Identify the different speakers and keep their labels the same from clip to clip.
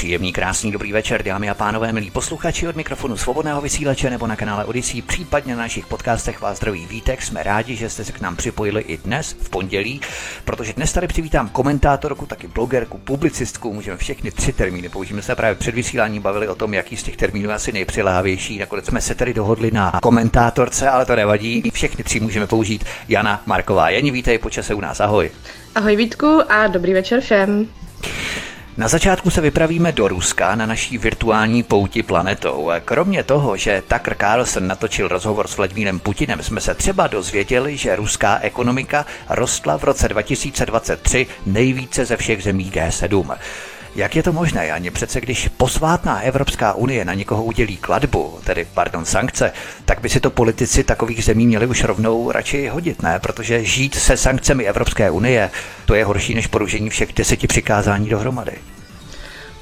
Speaker 1: Příjemný, krásný, dobrý večer, dámy a pánové, milí posluchači od mikrofonu Svobodného vysílače nebo na kanále Odisí, případně na našich podcastech vás zdraví vítek. Jsme rádi, že jste se k nám připojili i dnes, v pondělí, protože dnes tady přivítám komentátorku, taky blogerku, publicistku, můžeme všechny tři termíny použijeme se právě před vysíláním bavili o tom, jaký z těch termínů je asi nejpřilávější. Nakonec jsme se tady dohodli na komentátorce, ale to nevadí. Všechny tři můžeme použít. Jana Marková. Jani, vítej počase u nás. Ahoj.
Speaker 2: Ahoj Vítku a dobrý večer všem.
Speaker 1: Na začátku se vypravíme do Ruska na naší virtuální pouti planetou. Kromě toho, že Tucker Carlson natočil rozhovor s Vladimírem Putinem, jsme se třeba dozvěděli, že ruská ekonomika rostla v roce 2023 nejvíce ze všech zemí G7. Jak je to možné, Ani? Přece když posvátná Evropská unie na někoho udělí kladbu, tedy pardon, sankce, tak by si to politici takových zemí měli už rovnou radši hodit, ne? Protože žít se sankcemi Evropské unie, to je horší než porušení všech deseti přikázání dohromady.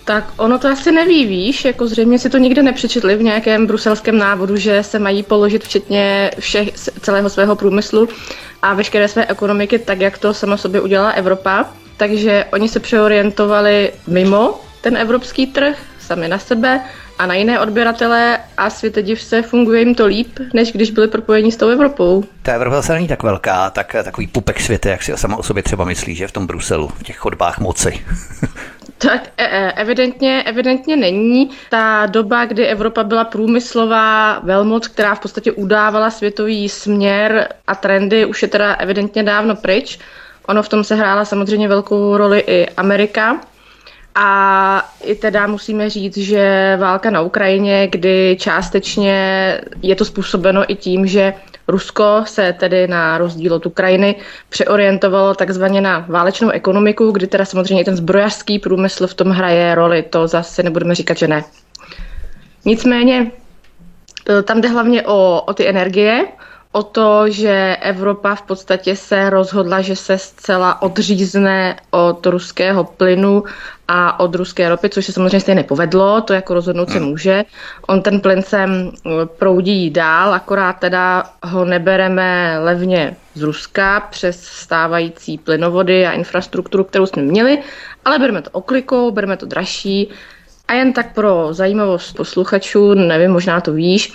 Speaker 2: Tak ono to asi neví, víš, jako zřejmě si to nikde nepřečetli v nějakém bruselském návodu, že se mají položit včetně všech, celého svého průmyslu a veškeré své ekonomiky tak, jak to sama sobě udělala Evropa. Takže oni se přeorientovali mimo ten evropský trh, sami na sebe a na jiné odběratele a světe div se funguje jim to líp, než když byli propojeni s tou Evropou.
Speaker 1: Ta Evropa zase není tak velká, tak takový pupek světa, jak si sama o sobě třeba myslí, že v tom Bruselu, v těch chodbách moci.
Speaker 2: Tak e, e, evidentně, evidentně není. Ta doba, kdy Evropa byla průmyslová velmoc, která v podstatě udávala světový směr a trendy, už je teda evidentně dávno pryč. Ono v tom se hrála samozřejmě velkou roli i Amerika. A i teda musíme říct, že válka na Ukrajině, kdy částečně je to způsobeno i tím, že Rusko se tedy na rozdíl od Ukrajiny přeorientovalo takzvaně na válečnou ekonomiku, kdy teda samozřejmě ten zbrojařský průmysl v tom hraje roli, to zase nebudeme říkat, že ne. Nicméně e, tam jde hlavně o, o ty energie, o to, že Evropa v podstatě se rozhodla, že se zcela odřízne od ruského plynu a od ruské ropy, což se samozřejmě stejně nepovedlo, to jako rozhodnout se hmm. může. On ten plyn sem uh, proudí dál, akorát teda ho nebereme levně z Ruska přes stávající plynovody a infrastrukturu, kterou jsme měli, ale bereme to oklikou, bereme to dražší. A jen tak pro zajímavost posluchačů, nevím, možná to víš,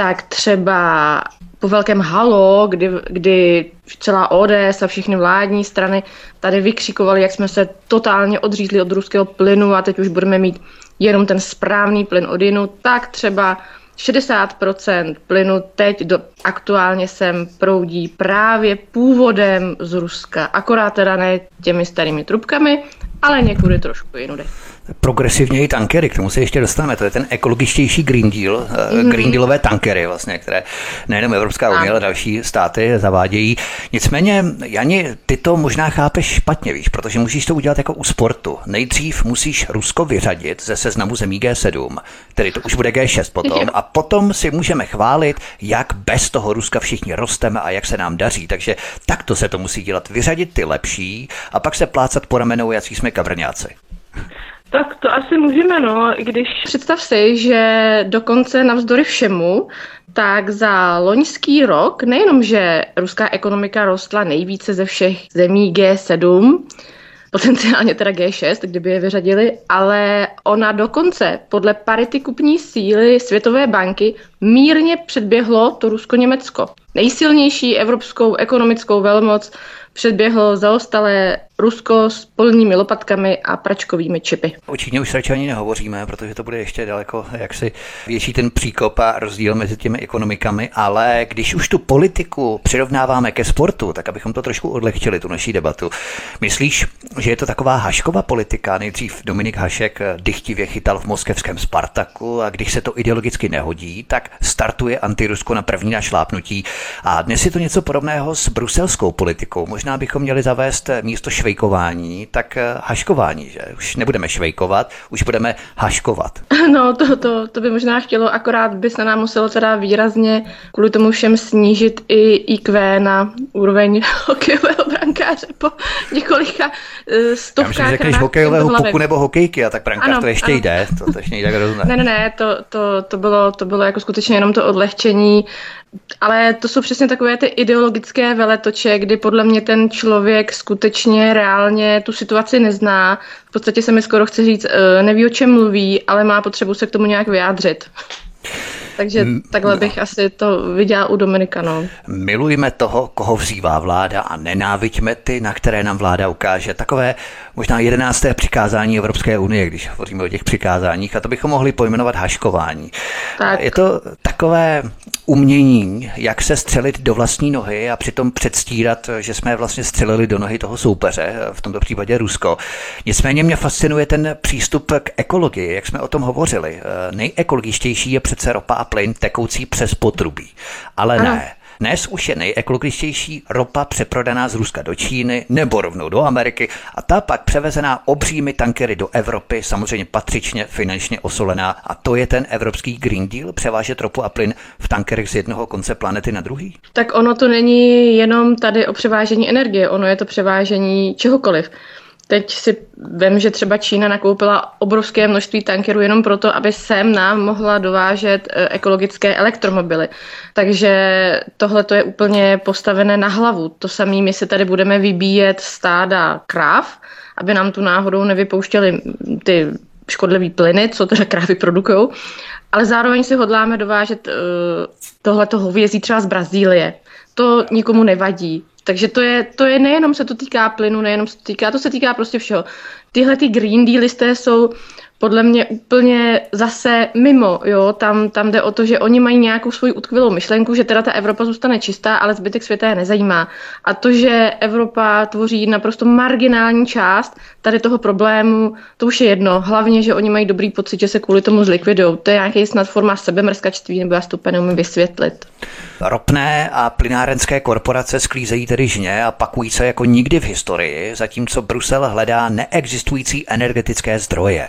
Speaker 2: tak třeba po velkém halo, kdy, kdy celá ODS a všechny vládní strany tady vykřikovali, jak jsme se totálně odřízli od ruského plynu a teď už budeme mít jenom ten správný plyn od jinu, tak třeba 60% plynu teď do, aktuálně sem proudí právě původem z Ruska, akorát teda ne těmi starými trubkami, ale někudy trošku jinudy
Speaker 1: progresivněji tankery, k tomu se ještě dostaneme. To je ten ekologičtější Green Deal, mm-hmm. Green Dealové tankery, vlastně, které nejenom Evropská unie, ale další státy zavádějí. Nicméně, Jani, ty to možná chápeš špatně, víš, protože musíš to udělat jako u sportu. Nejdřív musíš Rusko vyřadit ze seznamu zemí G7, tedy to už bude G6 potom, a potom si můžeme chválit, jak bez toho Ruska všichni rosteme a jak se nám daří. Takže takto se to musí dělat. Vyřadit ty lepší a pak se plácat po ramenou, jaký jsme kavrňáci.
Speaker 2: Tak to asi můžeme, no, když představ si, že dokonce navzdory všemu, tak za loňský rok nejenom, že ruská ekonomika rostla nejvíce ze všech zemí G7, potenciálně teda G6, kdyby je vyřadili, ale ona dokonce podle parity kupní síly Světové banky mírně předběhlo to Rusko-Německo. Nejsilnější evropskou ekonomickou velmoc předběhlo zaostalé Rusko s polními lopatkami a pračkovými čipy.
Speaker 1: O Číně už radši ani nehovoříme, protože to bude ještě daleko jaksi větší ten příkop a rozdíl mezi těmi ekonomikami, ale když už tu politiku přirovnáváme ke sportu, tak abychom to trošku odlehčili, tu naší debatu. Myslíš, že je to taková hašková politika? Nejdřív Dominik Hašek dychtivě chytal v moskevském Spartaku a když se to ideologicky nehodí, tak startuje antirusko na první našlápnutí. A dnes je to něco podobného s bruselskou politikou. Možná bychom měli zavést místo švejkování, tak haškování, že? Už nebudeme švejkovat, už budeme haškovat.
Speaker 2: No, to, to, to by možná chtělo, akorát by se nám muselo teda výrazně kvůli tomu všem snížit i IQ na úroveň hokejového brankáře po několika stovkách. Já
Speaker 1: myslím, že hokejového puku nebo hokejky, a tak brankář ano, to ještě ano. jde, to, to ještě nejde rozumné.
Speaker 2: Ne, ne, ne, to, to, to, bylo, to bylo jako skutečně jenom to odlehčení, ale to jsou přesně takové ty ideologické veletoče, kdy podle mě ten člověk skutečně reálně tu situaci nezná. V podstatě se mi skoro chce říct, eh, neví, o čem mluví, ale má potřebu se k tomu nějak vyjádřit. Takže takhle bych asi to viděla u Dominika. No.
Speaker 1: Milujme toho, koho vzývá vláda a nenáviďme ty, na které nám vláda ukáže. Takové možná jedenácté přikázání Evropské unie, když hovoříme o těch přikázáních, a to bychom mohli pojmenovat haškování. Tak. Je to takové umění, jak se střelit do vlastní nohy a přitom předstírat, že jsme vlastně střelili do nohy toho soupeře, v tomto případě Rusko. Nicméně mě fascinuje ten přístup k ekologii, jak jsme o tom hovořili. Nejekologičtější je přece ropa a plyn tekoucí přes potrubí. Ale ano. ne. Dnes už je nejekologičtější ropa přeprodaná z Ruska do Číny nebo rovnou do Ameriky a ta pak převezená obřími tankery do Evropy, samozřejmě patřičně finančně osolená. A to je ten evropský Green Deal, převážet ropu a plyn v tankerech z jednoho konce planety na druhý?
Speaker 2: Tak ono to není jenom tady o převážení energie, ono je to převážení čehokoliv. Teď si vím, že třeba Čína nakoupila obrovské množství tankerů jenom proto, aby sem nám mohla dovážet eh, ekologické elektromobily. Takže tohle to je úplně postavené na hlavu. To samé my si tady budeme vybíjet stáda kráv, aby nám tu náhodou nevypouštěly ty škodlivé plyny, co teda krávy produkují. Ale zároveň si hodláme dovážet uh, tohleto hovězí třeba z Brazílie. To nikomu nevadí. Takže to je, to je nejenom se to týká plynu, nejenom se to týká, to se týká prostě všeho. Tyhle ty green dealisté jsou podle mě úplně zase mimo, jo, tam, tam jde o to, že oni mají nějakou svoji utkvilou myšlenku, že teda ta Evropa zůstane čistá, ale zbytek světa je nezajímá. A to, že Evropa tvoří naprosto marginální část tady toho problému, to už je jedno. Hlavně, že oni mají dobrý pocit, že se kvůli tomu zlikvidují. To je nějaký snad forma sebemrskačství, nebo já úplně neumím vysvětlit.
Speaker 1: Ropné a plynárenské korporace sklízejí tedy žně a pakují se jako nikdy v historii, zatímco Brusel hledá neexistující energetické zdroje.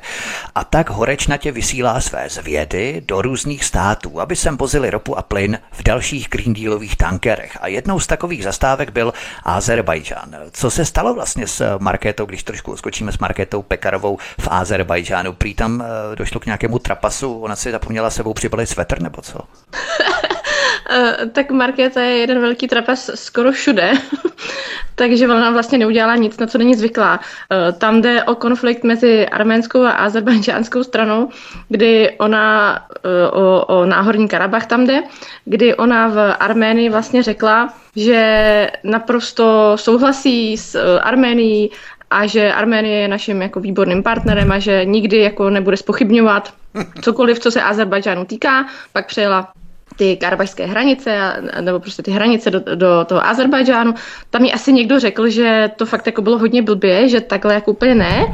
Speaker 1: A tak horečnatě vysílá své zvědy do různých států, aby sem vozili ropu a plyn v dalších Green Dealových tankerech. A jednou z takových zastávek byl Azerbajdžán. Co se stalo vlastně s Markétou, když trošku skočíme s Markétou Pekarovou v Azerbajdžánu? Prý tam eh, došlo k nějakému trapasu, ona si zapomněla sebou přibalit svetr nebo co?
Speaker 2: Eh, tak Markéta je jeden velký trapas skoro všude, takže ona vlastně neudělala nic, na co není zvyklá. Eh, tam jde o konflikt mezi arménskou a azerbajdžánskou stranou, kdy ona, eh, o, o náhorní Karabach tam jde, kdy ona v Arménii vlastně řekla, že naprosto souhlasí s Arménií a že Arménie je naším jako výborným partnerem a že nikdy jako nebude spochybňovat cokoliv, co se Azerbajdžánu týká. Pak přejela ty karabachské hranice, nebo prostě ty hranice do, do toho Azerbajdžánu, tam mi asi někdo řekl, že to fakt jako bylo hodně blbě, že takhle jako úplně ne,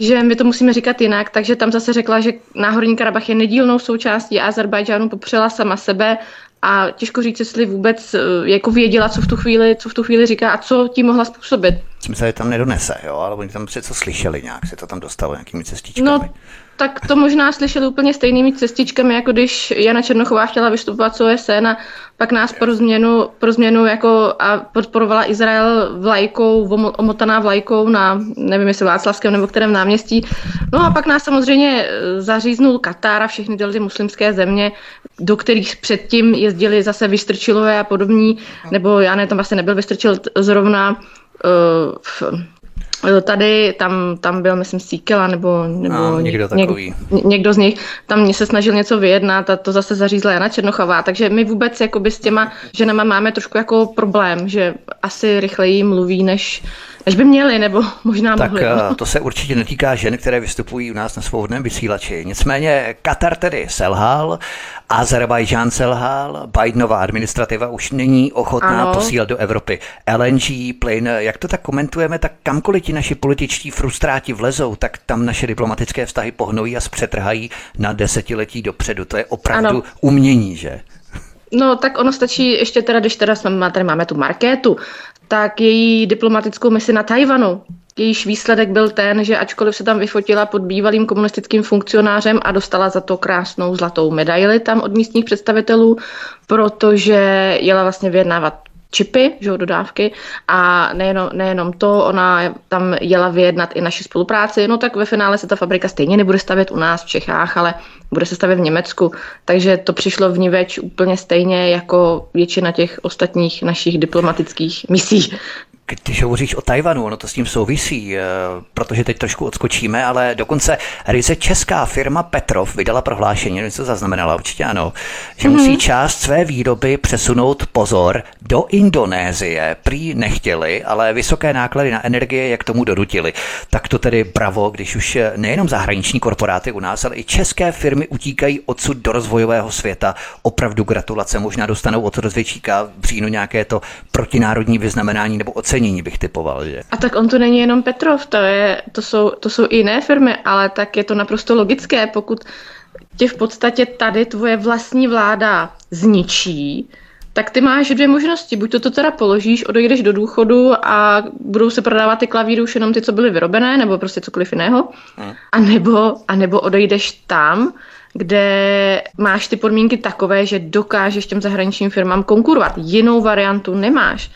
Speaker 2: že my to musíme říkat jinak, takže tam zase řekla, že Náhorní Karabach je nedílnou součástí Azerbajdžánu, popřela sama sebe a těžko říct, jestli vůbec eh, jako věděla, co v tu chvíli, co v tu chvíli říká a co tím mohla způsobit.
Speaker 1: Jsem se tam nedonese, jo, ale oni tam přece slyšeli nějak, se to tam dostalo nějakými cestičkami.
Speaker 2: No, tak to možná slyšeli úplně stejnými cestičkami, jako když Jana Černochová chtěla vystupovat z OSN a pak nás pro změnu, pro změnu jako a podporovala Izrael vlajkou, omotaná vlajkou na, nevím jestli Václavském nebo kterém náměstí. No a pak nás samozřejmě eh, zaříznul Katar a všechny ty muslimské země, do kterých předtím jezdili zase Vystrčilové a podobní, nebo já ne, tam vlastně nebyl Vystrčil zrovna, uh, v, Tady, tam, tam byl, myslím, Síkela nebo, nebo
Speaker 1: no, někdo takový.
Speaker 2: Něk, někdo z nich, tam se snažil něco vyjednat a to zase zařízla Jana Černochová, takže my vůbec jakoby s těma ženama máme trošku jako problém, že asi rychleji mluví, než, než by měli, nebo možná
Speaker 1: tak
Speaker 2: mohli.
Speaker 1: Tak to se určitě netýká žen, které vystupují u nás na svobodném vysílači. Nicméně Katar tedy selhal, Azerbajdžán selhal, Bidenova administrativa už není ochotná ano. posílat do Evropy LNG, plyn. Jak to tak komentujeme, tak kamkoliv ti naši političtí frustráti vlezou, tak tam naše diplomatické vztahy pohnojí a zpřetrhají na desetiletí dopředu. To je opravdu ano. umění, že?
Speaker 2: No, tak ono stačí ještě teda, když teda jsme, tady máme tu markétu, tak její diplomatickou misi na Tajvanu. Jejíž výsledek byl ten, že ačkoliv se tam vyfotila pod bývalým komunistickým funkcionářem a dostala za to krásnou zlatou medaili tam od místních představitelů, protože jela vlastně vyjednávat čipy, že, dodávky. A nejenom, nejenom to, ona tam jela vyjednat i naši spolupráci, no tak ve finále se ta fabrika stejně nebude stavět u nás v Čechách, ale bude se stavět v Německu, takže to přišlo v ní več úplně stejně jako většina těch ostatních našich diplomatických misí.
Speaker 1: Když hovoříš o Tajvanu, ono to s tím souvisí, eh, protože teď trošku odskočíme, ale dokonce ryze česká firma Petrov vydala prohlášení, něco zaznamenala, určitě ano, že mm-hmm. musí část své výroby přesunout pozor do Indonésie. Prý nechtěli, ale vysoké náklady na energie jak tomu donutili. Tak to tedy bravo, když už nejenom zahraniční korporáty u nás, ale i české firmy utíkají odsud do rozvojového světa. Opravdu gratulace, možná dostanou od rozvědčíka v říjnu nějaké to protinárodní vyznamenání nebo ocenění ocenění bych typoval, že?
Speaker 2: A tak on to není jenom Petrov, to, je, to, jsou, to jsou i jiné firmy, ale tak je to naprosto logické, pokud tě v podstatě tady tvoje vlastní vláda zničí, tak ty máš dvě možnosti. Buď to, to teda položíš, odejdeš do důchodu a budou se prodávat ty klavíry už jenom ty, co byly vyrobené, nebo prostě cokoliv jiného. Hmm. A, nebo, a nebo odejdeš tam, kde máš ty podmínky takové, že dokážeš těm zahraničním firmám konkurovat. Jinou variantu nemáš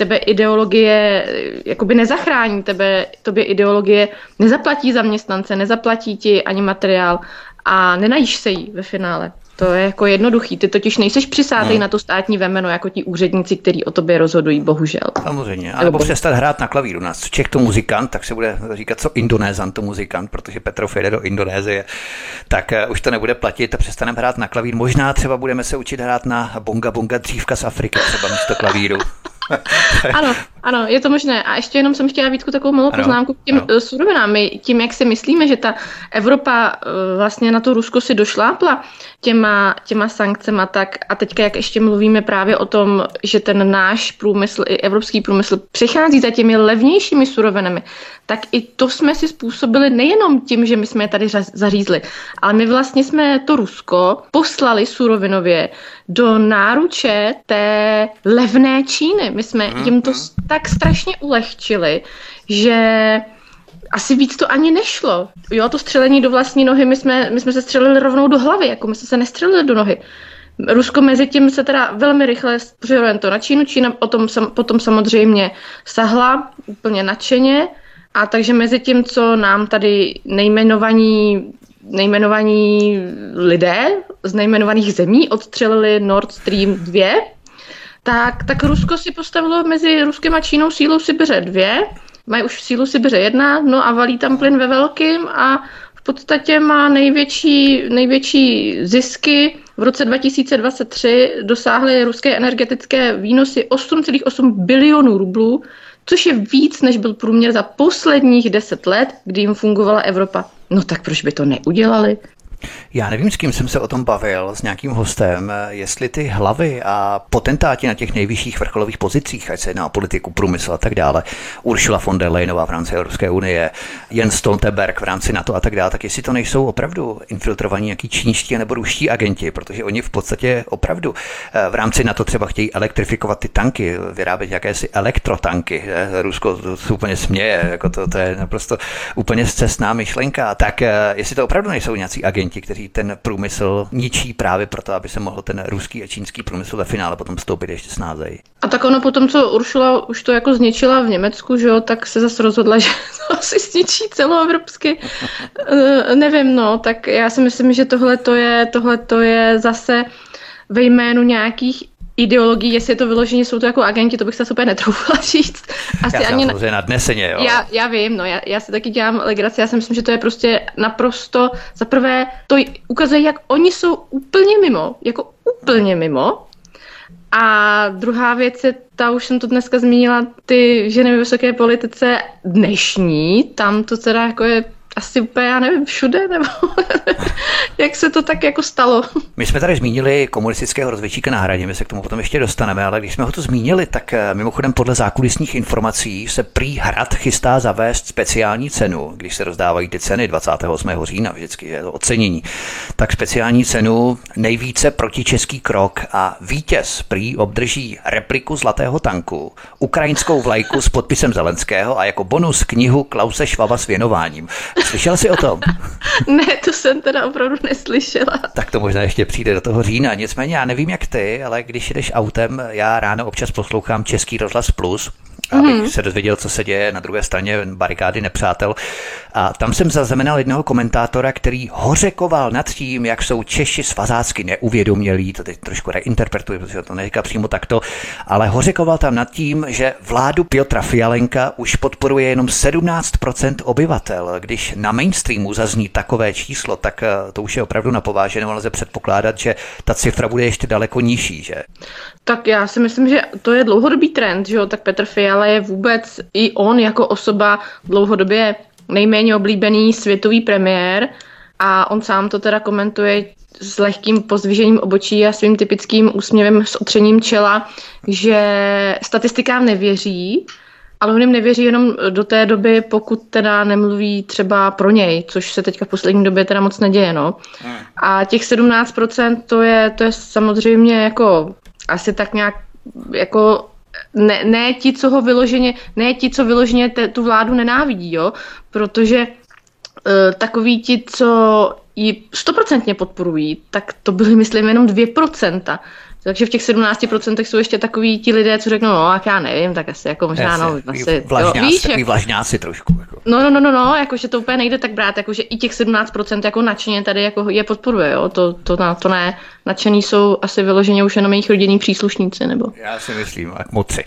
Speaker 2: tebe ideologie jakoby nezachrání, tebe, tobě ideologie nezaplatí zaměstnance, nezaplatí ti ani materiál a nenajíš se jí ve finále. To je jako jednoduchý. Ty totiž nejseš přisátej hmm. na to státní vemeno, jako ti úředníci, kteří o tobě rozhodují, bohužel.
Speaker 1: Samozřejmě. A nebo přestat hrát na klavíru. Nás Čech to muzikant, tak se bude říkat, co Indonézan to muzikant, protože Petrov jede do Indonésie. Tak uh, už to nebude platit a přestaneme hrát na klavír. Možná třeba budeme se učit hrát na bonga bonga dřívka z Afriky, třeba místo klavíru.
Speaker 2: ano, ano, je to možné. A ještě jenom jsem chtěla víc takovou malou poznámku k těm ano. Eh, surovinám. My tím, jak si myslíme, že ta Evropa eh, vlastně na to Rusko si došlápla těma, těma sankcema, tak a teďka, jak ještě mluvíme právě o tom, že ten náš průmysl i evropský průmysl přichází za těmi levnějšími surovinami, tak i to jsme si způsobili nejenom tím, že my jsme je tady zařízli, ale my vlastně jsme to Rusko poslali surovinově do náruče té levné Číny. My jsme mm, jim to tak strašně ulehčili, že asi víc to ani nešlo. Jo, to střelení do vlastní nohy, my jsme, my jsme se střelili rovnou do hlavy, jako my jsme se nestřelili do nohy. Rusko mezi tím se teda velmi rychle přirovnalo to na Čínu, Čína potom, sam, potom samozřejmě sahla úplně nadšeně a takže mezi tím, co nám tady nejmenovaní nejmenovaní lidé z nejmenovaných zemí odstřelili Nord Stream 2, tak, tak Rusko si postavilo mezi Ruskem a Čínou sílu Sibiře 2, mají už sílu Sibiře 1, no a valí tam plyn ve velkým a v podstatě má největší, největší zisky. V roce 2023 dosáhly ruské energetické výnosy 8,8 bilionů rublů, což je víc, než byl průměr za posledních deset let, kdy jim fungovala Evropa. No tak proč by to neudělali?
Speaker 1: Já nevím, s kým jsem se o tom bavil, s nějakým hostem, jestli ty hlavy a potentáti na těch nejvyšších vrcholových pozicích, ať se jedná o politiku, průmysl a tak dále, Ursula von der Leyenová v rámci Evropské unie, Jens Stoltenberg v rámci NATO a tak dále, tak jestli to nejsou opravdu infiltrovaní nějaký čínští nebo ruští agenti, protože oni v podstatě opravdu eh, v rámci NATO třeba chtějí elektrifikovat ty tanky, vyrábět jakési elektrotanky. Eh, Rusko to úplně směje, jako to, to je naprosto úplně zcestná myšlenka. Tak eh, jestli to opravdu nejsou nějací agenti, agenti, kteří ten průmysl ničí právě proto, aby se mohl ten ruský a čínský průmysl ve finále potom stoupit ještě snázeji.
Speaker 2: A tak ono potom, co Uršula už to jako zničila v Německu, že jo, tak se zase rozhodla, že to asi zničí celoevropsky. uh, nevím, no, tak já si myslím, že tohle to je, tohle to je zase ve jménu nějakých ideologii, jestli je to vyloženě, jsou to jako agenti, to bych se úplně netroufla říct.
Speaker 1: Asi já ani na... nadneseně, jo.
Speaker 2: Já, já vím, no, já, já si taky dělám legraci, já si myslím, že to je prostě naprosto, za prvé, to ukazuje, jak oni jsou úplně mimo, jako úplně mimo, a druhá věc je, ta už jsem to dneska zmínila, ty ženy ve vysoké politice dnešní, tam to teda jako je asi úplně, já nevím, všude, nebo jak se to tak jako stalo.
Speaker 1: My jsme tady zmínili komunistického rozvědčíka na hradě, my se k tomu potom ještě dostaneme, ale když jsme ho to zmínili, tak eh, mimochodem podle zákulisních informací se prý hrad chystá zavést speciální cenu, když se rozdávají ty ceny 28. října, vždycky je to ocenění, tak speciální cenu nejvíce protičeský krok a vítěz prý obdrží repliku zlatého tanku, ukrajinskou vlajku s podpisem Zelenského a jako bonus knihu Klause Švaba s věnováním. Slyšel jsi o tom?
Speaker 2: ne, to jsem teda opravdu neslyšela.
Speaker 1: Tak to možná ještě přijde do toho října. Nicméně já nevím jak ty, ale když jdeš autem, já ráno občas poslouchám Český rozhlas Plus, abych mm. se dozvěděl, co se děje na druhé straně barikády nepřátel. A tam jsem zaznamenal jednoho komentátora, který hořekoval nad tím, jak jsou Češi svazácky neuvědomělí, to teď trošku reinterpretuji, protože to neříká přímo takto, ale hořekoval tam nad tím, že vládu Piotra Fialenka už podporuje jenom 17% obyvatel. Když na mainstreamu zazní takové číslo, tak eh, to už je opravdu napovážené, ale lze předpokládat, že ta cifra bude ještě daleko nižší, že?
Speaker 2: Tak já si myslím, že to je dlouhodobý trend, že jo, tak Petr Fiala je vůbec i on jako osoba dlouhodobě nejméně oblíbený světový premiér a on sám to teda komentuje s lehkým pozdvižením obočí a svým typickým úsměvem s otřením čela, že statistikám nevěří, ale on jim nevěří jenom do té doby, pokud teda nemluví třeba pro něj, což se teďka v poslední době teda moc neděje, no. Hmm. A těch 17% to je, to je samozřejmě jako asi tak nějak jako ne, ne ti, co ho vyloženě, ne ti, co vyloženě te, tu vládu nenávidí, jo, protože uh, takový ti, co ji stoprocentně podporují, tak to byly, myslím, jenom 2%. Takže v těch 17% jsou ještě takový ti lidé, co řeknou, no, jak já nevím, tak asi jako možná, no, asi,
Speaker 1: vlažňáci, jo, víš, takový vlažňáci trošku. Jako.
Speaker 2: No, no, no, no, no, jakože to úplně nejde tak brát, jakože i těch 17% jako nadšeně tady jako je podporuje, jo, to, to, to, to ne, nadšený jsou asi vyloženě už jenom jejich rodinní příslušníci, nebo?
Speaker 1: Já si myslím, jak moci.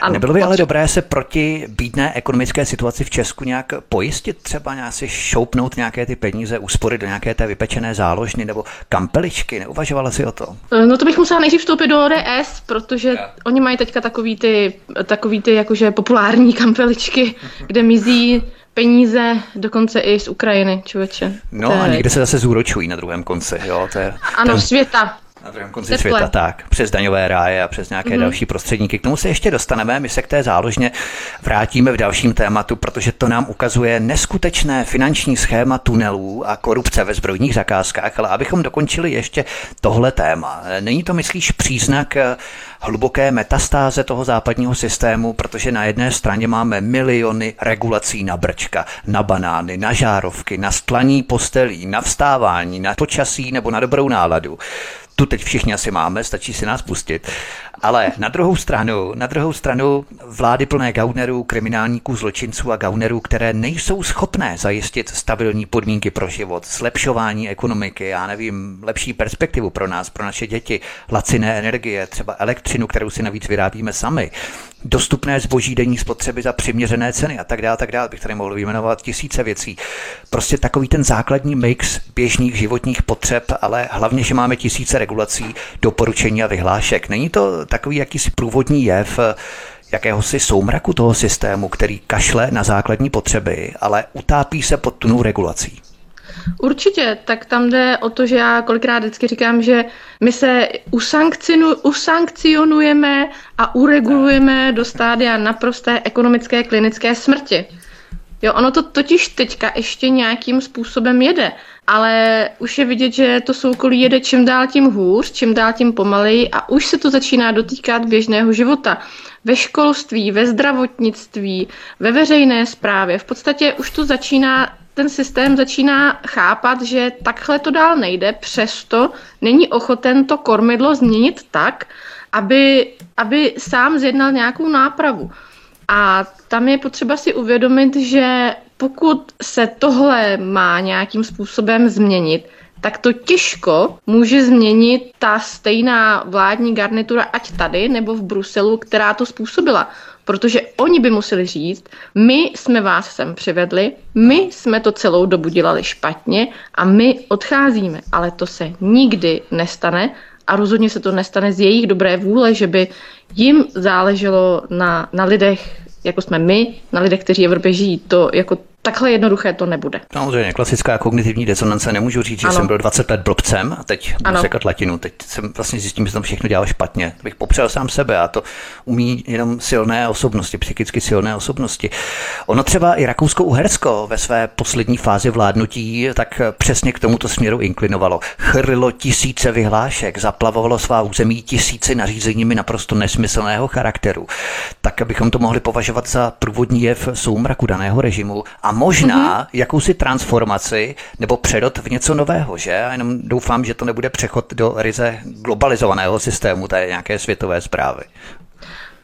Speaker 1: Ano, Nebylo by moci. ale dobré se proti bídné ekonomické situaci v Česku nějak pojistit, třeba nějak si šoupnout nějaké ty peníze, úspory do nějaké té vypečené záložny nebo kampeličky, neuvažovala si o to?
Speaker 2: No to bych musela nejdřív vstoupit do ODS, protože ja. oni mají teďka takový ty, takový ty jakože populární kampeličky, kde mizí peníze dokonce i z Ukrajiny, člověče.
Speaker 1: No a někde se zase zúročují na druhém konci, jo? To je,
Speaker 2: ano, ten... světa.
Speaker 1: Na druhém konci Teple. světa, tak. Přes daňové ráje a přes nějaké mm-hmm. další prostředníky. K tomu se ještě dostaneme. My se k té záložně vrátíme v dalším tématu, protože to nám ukazuje neskutečné finanční schéma tunelů a korupce ve zbrojních zakázkách. Ale abychom dokončili ještě tohle téma. Není to, myslíš, příznak eh, hluboké metastáze toho západního systému, protože na jedné straně máme miliony regulací na brčka, na banány, na žárovky, na stlaní postelí, na vstávání, na počasí nebo na dobrou náladu tu teď všichni asi máme, stačí si nás pustit. Ale na druhou stranu, na druhou stranu vlády plné gaunerů, kriminálníků, zločinců a gaunerů, které nejsou schopné zajistit stabilní podmínky pro život, zlepšování ekonomiky, já nevím, lepší perspektivu pro nás, pro naše děti, laciné energie, třeba elektřinu, kterou si navíc vyrábíme sami, dostupné zboží denní spotřeby za přiměřené ceny a tak dále, tak dále, bych tady mohl vyjmenovat tisíce věcí. Prostě takový ten základní mix běžných životních potřeb, ale hlavně, že máme tisíce regulací, doporučení a vyhlášek. Není to takový jakýsi průvodní jev, jakéhosi soumraku toho systému, který kašle na základní potřeby, ale utápí se pod tunou regulací.
Speaker 2: Určitě, tak tam jde o to, že já kolikrát vždycky říkám, že my se usankcionujeme a uregulujeme do stádia naprosté ekonomické klinické smrti. Jo, ono to totiž teďka ještě nějakým způsobem jede, ale už je vidět, že to soukolí jede čím dál tím hůř, čím dál tím pomaleji a už se to začíná dotýkat běžného života. Ve školství, ve zdravotnictví, ve veřejné správě. V podstatě už to začíná ten systém začíná chápat, že takhle to dál nejde, přesto není ochoten to kormidlo změnit tak, aby, aby sám zjednal nějakou nápravu. A tam je potřeba si uvědomit, že pokud se tohle má nějakým způsobem změnit, tak to těžko může změnit ta stejná vládní garnitura, ať tady nebo v Bruselu, která to způsobila. Protože oni by museli říct, my jsme vás sem přivedli, my jsme to celou dobu dělali špatně a my odcházíme. Ale to se nikdy nestane a rozhodně se to nestane z jejich dobré vůle, že by jim záleželo na, na lidech, jako jsme my, na lidech, kteří v Evropě žijí. To, jako, takhle jednoduché to nebude.
Speaker 1: Samozřejmě, klasická kognitivní disonance. Nemůžu říct, že ano. jsem byl 20 let blbcem a teď budu sekat latinu. Teď jsem vlastně zjistím, že jsem všechno dělal špatně. Bych popřel sám sebe a to umí jenom silné osobnosti, psychicky silné osobnosti. Ono třeba i Rakousko-Uhersko ve své poslední fázi vládnutí tak přesně k tomuto směru inklinovalo. Chrlilo tisíce vyhlášek, zaplavovalo svá území tisíci nařízeními naprosto nesmyslného charakteru. Tak abychom to mohli považovat za průvodní jev soumraku daného režimu a možná mm-hmm. jakousi transformaci nebo přerod v něco nového, že? A jenom doufám, že to nebude přechod do ryze globalizovaného systému té nějaké světové zprávy.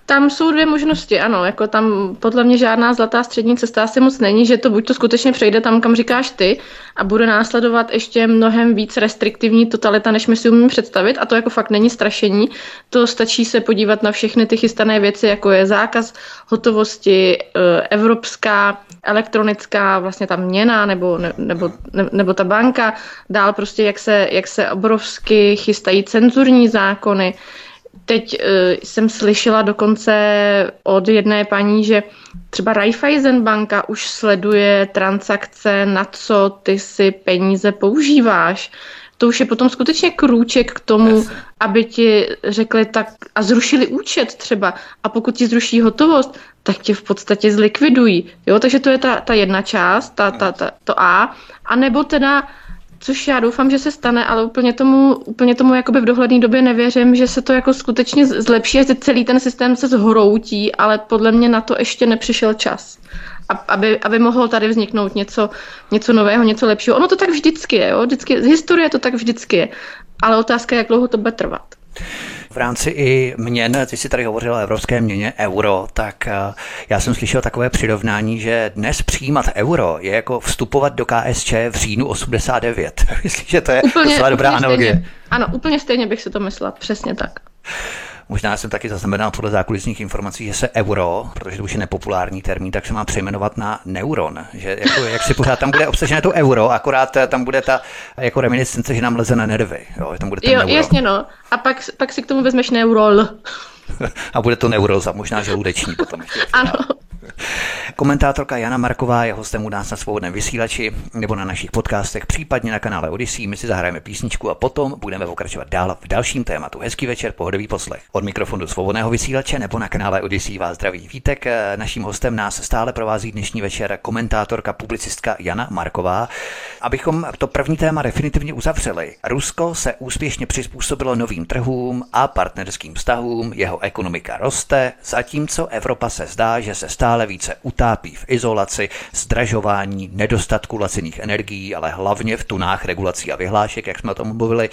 Speaker 2: Tam jsou dvě možnosti, ano, jako tam podle mě žádná zlatá střední cesta asi moc není, že to buď to skutečně přejde tam, kam říkáš ty a bude následovat ještě mnohem víc restriktivní totalita, než my si umíme představit a to jako fakt není strašení, to stačí se podívat na všechny ty chystané věci, jako je zákaz hotovosti, eh, evropská, elektronická vlastně ta měna nebo, ne, nebo, ne, nebo ta banka, dál prostě jak se, jak se obrovsky chystají cenzurní zákony, Teď uh, jsem slyšela dokonce od jedné paní, že třeba Raiffeisen banka už sleduje transakce, na co ty si peníze používáš. To už je potom skutečně krůček k tomu, yes. aby ti řekli tak a zrušili účet třeba. A pokud ti zruší hotovost, tak tě v podstatě zlikvidují. Jo, takže to je ta, ta jedna část, ta, ta, ta, to A. A nebo teda což já doufám, že se stane, ale úplně tomu, úplně tomu jakoby v dohledné době nevěřím, že se to jako skutečně zlepší, že celý ten systém se zhroutí, ale podle mě na to ještě nepřišel čas. Aby, aby mohlo tady vzniknout něco, něco nového, něco lepšího. Ono to tak vždycky je, jo? Vždycky, z historie to tak vždycky je. Ale otázka je, jak dlouho to bude trvat.
Speaker 1: V rámci i měn, ty jsi tady hovořil o evropské měně euro, tak eh, já jsem slyšel takové přirovnání, že dnes přijímat euro je jako vstupovat do KSČ v říjnu 89. Myslím, že to je úplně, docela dobrá analogie.
Speaker 2: Stejně. Ano, úplně stejně bych si to myslela, přesně tak.
Speaker 1: Možná jsem taky zaznamenal podle zákulisních informací, že se euro, protože to už je nepopulární termín, tak se má přejmenovat na neuron. Že jako, jak si pořád tam bude obsažené to euro, akorát eh, tam bude ta jako reminiscence, že nám leze na nervy. Jo, tam bude
Speaker 2: jo neuro. jasně no. A pak, pak si k tomu vezmeš neurol.
Speaker 1: A bude to neuroza, možná žaludeční potom.
Speaker 2: ano.
Speaker 1: Komentátorka Jana Marková je hostem u nás na svobodném vysílači nebo na našich podcastech, případně na kanále Odyssey. My si zahrajeme písničku a potom budeme pokračovat dál v dalším tématu. Hezký večer, pohodový poslech. Od mikrofonu svobodného vysílače nebo na kanále Odyssey vás zdraví Vítek. Naším hostem nás stále provází dnešní večer komentátorka, publicistka Jana Marková. Abychom to první téma definitivně uzavřeli. Rusko se úspěšně přizpůsobilo novým trhům a partnerským vztahům, jeho ekonomika roste, zatímco Evropa se zdá, že se stále více utápí v izolaci, zdražování, nedostatku laciných energií, ale hlavně v tunách regulací a vyhlášek, jak jsme o tom mluvili,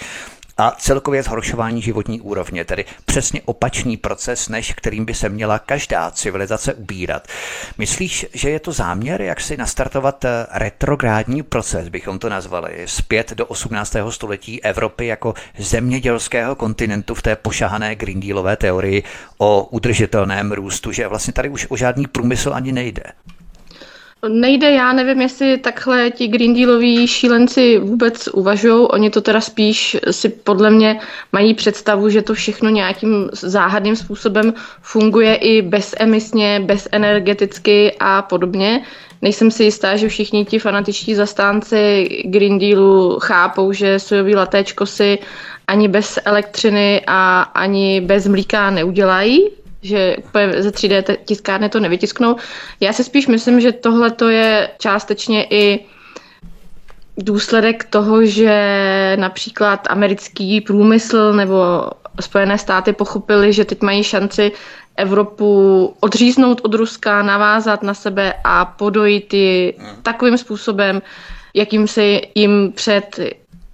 Speaker 1: a celkově zhoršování životní úrovně, tedy přesně opačný proces, než kterým by se měla každá civilizace ubírat. Myslíš, že je to záměr, jak si nastartovat eh, retrográdní proces, bychom to nazvali, zpět do 18. století Evropy jako zemědělského kontinentu v té pošahané Green Dealové teorii o udržitelném růstu, že vlastně tady už o žádný průmysl ani nejde?
Speaker 2: Nejde, já nevím, jestli takhle ti Green Dealoví šílenci vůbec uvažují. Oni to teda spíš si podle mě mají představu, že to všechno nějakým záhadným způsobem funguje i bezemisně, bezenergeticky a podobně. Nejsem si jistá, že všichni ti fanatičtí zastánci Green Dealu chápou, že sojový latéčko si ani bez elektřiny a ani bez mlíka neudělají, že úplně ze 3D tiskárny to nevytisknou. Já si spíš myslím, že tohle to je částečně i důsledek toho, že například americký průmysl nebo Spojené státy pochopili, že teď mají šanci Evropu odříznout od Ruska, navázat na sebe a podojit ji takovým způsobem, jakým se jim před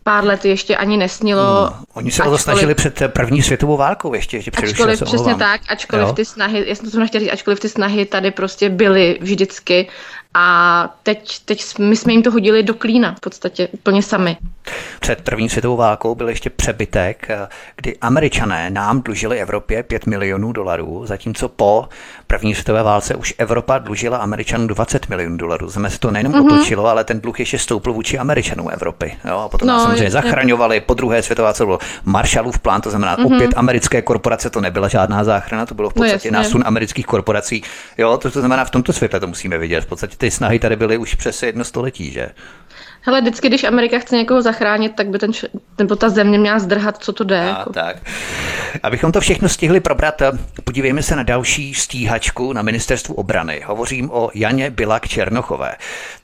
Speaker 2: pár let ještě ani nesnilo. Hmm.
Speaker 1: Oni se o to snažili před první světovou válkou ještě, ještě
Speaker 2: Ačkoliv, přesně tak, ačkoliv jo? ty snahy, já jsem to chtěla říct, ačkoliv ty snahy tady prostě byly vždycky a teď, teď my jsme jim to hodili do klína v podstatě úplně sami.
Speaker 1: Před první světovou válkou byl ještě přebytek, kdy američané nám dlužili Evropě 5 milionů dolarů, zatímco po první světové válce už Evropa dlužila Američanům 20 milionů dolarů. Znamená se to nejenom mm-hmm. otočilo, ale ten dluh ještě stoupl vůči Američanům Evropy. Jo? A potom no, nás samozřejmě je, zachraňovali. Po druhé světové válce byl Marshallův plán, to znamená mm-hmm. opět americké korporace, to nebyla žádná záchrana, to bylo v no podstatě no, násun amerických korporací. Jo, to, to znamená v tomto světle to musíme vidět. V podstatě ty snahy tady byly už přes jedno století, že?
Speaker 2: Hele, vždycky, když Amerika chce někoho zachránit, tak by ten, nebo ta země měla zdrhat, co to jde. A,
Speaker 1: jako. tak. Abychom to všechno stihli probrat, podívejme se na další stíhačku na ministerstvu obrany. Hovořím o Janě Bilak Černochové.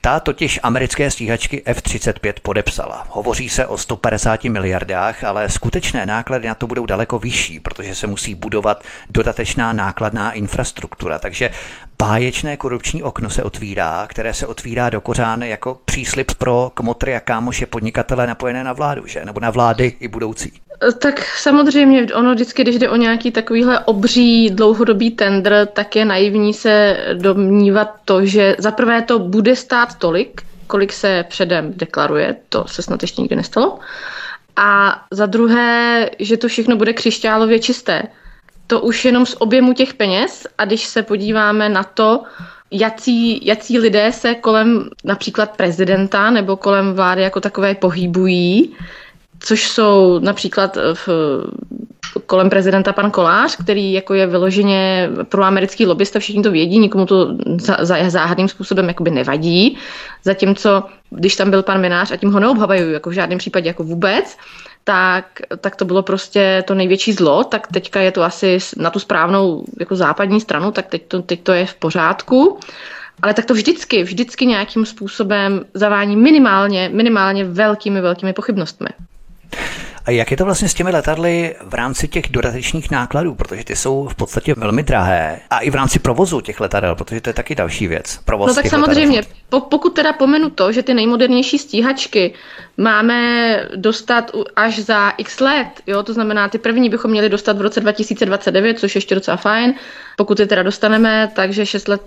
Speaker 1: Ta totiž americké stíhačky F-35 podepsala. Hovoří se o 150 miliardách, ale skutečné náklady na to budou daleko vyšší, protože se musí budovat dodatečná nákladná infrastruktura. Takže báječné korupční okno se otvírá, které se otvírá do kořány jako příslip pro kmotry a kámoše podnikatele napojené na vládu, že? Nebo na vlády i budoucí.
Speaker 2: Tak samozřejmě, ono vždycky, když jde o nějaký takovýhle obří dlouhodobý tender, tak je naivní se domnívat to, že za prvé to bude stát tolik, kolik se předem deklaruje, to se snad ještě nikdy nestalo. A za druhé, že to všechno bude křišťálově čisté to už jenom z objemu těch peněz a když se podíváme na to, jací, jací lidé se kolem například prezidenta nebo kolem vlády jako takové pohybují, což jsou například v, kolem prezidenta pan Kolář, který jako je vyloženě pro americký lobbysta, všichni to vědí, nikomu to za, za záhadným způsobem jakoby nevadí, zatímco když tam byl pan Minář a tím ho neobhavajují jako v žádném případě jako vůbec, tak, tak to bylo prostě to největší zlo, tak teďka je to asi na tu správnou jako západní stranu, tak teď to, teď to je v pořádku. Ale tak to vždycky, vždycky nějakým způsobem zavání minimálně, minimálně velkými, velkými pochybnostmi.
Speaker 1: A jak je to vlastně s těmi letadly v rámci těch dodatečných nákladů, protože ty jsou v podstatě velmi drahé a i v rámci provozu těch letadel, protože to je taky další věc.
Speaker 2: Provoz no tak samozřejmě, po, pokud teda pomenu to, že ty nejmodernější stíhačky máme dostat až za x let, jo, to znamená, ty první bychom měli dostat v roce 2029, což je ještě docela fajn, pokud je teda dostaneme, takže 6 let,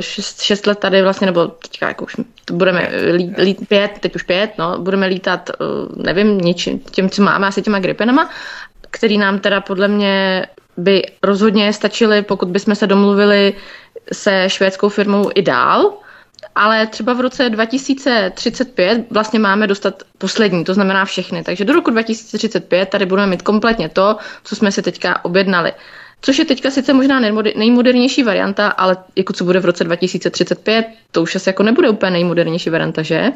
Speaker 2: 6, eh, 6 let tady vlastně, nebo teďka jako už budeme lít, lít pět, teď už pět, no, budeme lítat, eh, nevím, ničím, tím, co máme, asi těma Gripenama, který nám teda podle mě by rozhodně stačily, pokud bychom se domluvili se švédskou firmou i dál, ale třeba v roce 2035 vlastně máme dostat poslední, to znamená všechny. Takže do roku 2035 tady budeme mít kompletně to, co jsme si teďka objednali. Což je teďka sice možná nejmodernější varianta, ale jako co bude v roce 2035, to už asi jako nebude úplně nejmodernější varianta, že?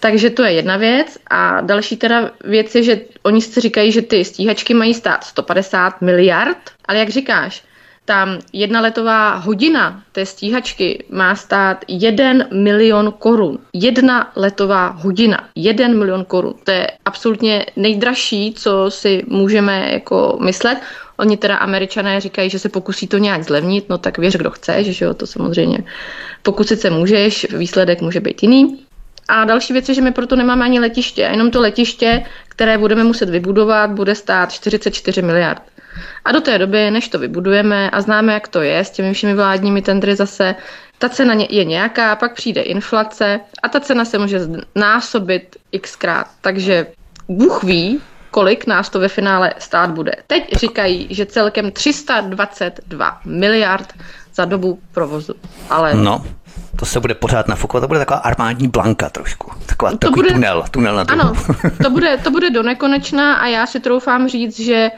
Speaker 2: Takže to je jedna věc. A další teda věc je, že oni si říkají, že ty stíhačky mají stát 150 miliard, ale jak říkáš, tam jedna letová hodina té stíhačky má stát 1 milion korun. Jedna letová hodina, 1 milion korun. To je absolutně nejdražší, co si můžeme jako myslet. Oni teda američané říkají, že se pokusí to nějak zlevnit, no tak věř, kdo chce, že jo, to samozřejmě pokusit se můžeš, výsledek může být jiný. A další věc je, že my proto nemáme ani letiště. Jenom to letiště, které budeme muset vybudovat, bude stát 44 miliard. A do té doby, než to vybudujeme a známe, jak to je s těmi všemi vládními tendry zase, ta cena je nějaká, pak přijde inflace a ta cena se může násobit xkrát. Takže Bůh ví, kolik nás to ve finále stát bude. Teď říkají, že celkem 322 miliard za dobu provozu. Ale
Speaker 1: no. To se bude pořád nafukovat, to bude taková armádní blanka trošku. Taková, to takový bude, tunel, tunel na
Speaker 2: Ano, to bude, to bude do nekonečna a já si troufám říct, že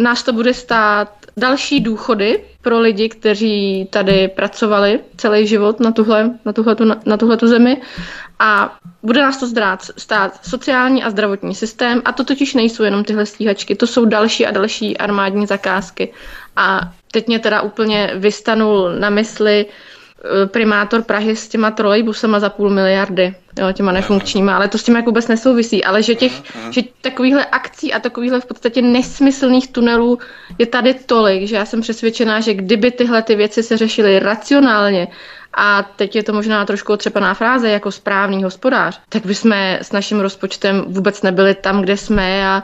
Speaker 2: nás to bude stát další důchody pro lidi, kteří tady pracovali celý život na tuhle, na tuhletu, na tuhletu zemi. A bude nás to zdrát, stát sociální a zdravotní systém. A to totiž nejsou jenom tyhle stíhačky, to jsou další a další armádní zakázky. A teď mě teda úplně vystanul na mysli Eh, primátor Prahy s těma trolejbusama za půl miliardy, jo, těma nefunkčníma, ale to s tím jako vůbec nesouvisí, ale že těch, že takovýchhle akcí a takovýchhle v podstatě nesmyslných tunelů je tady tolik, že já jsem přesvědčená, že kdyby tyhle ty věci se řešily racionálně, a teď je to možná trošku otřepaná fráze jako správný hospodář, tak bychom s naším rozpočtem vůbec nebyli tam, kde jsme a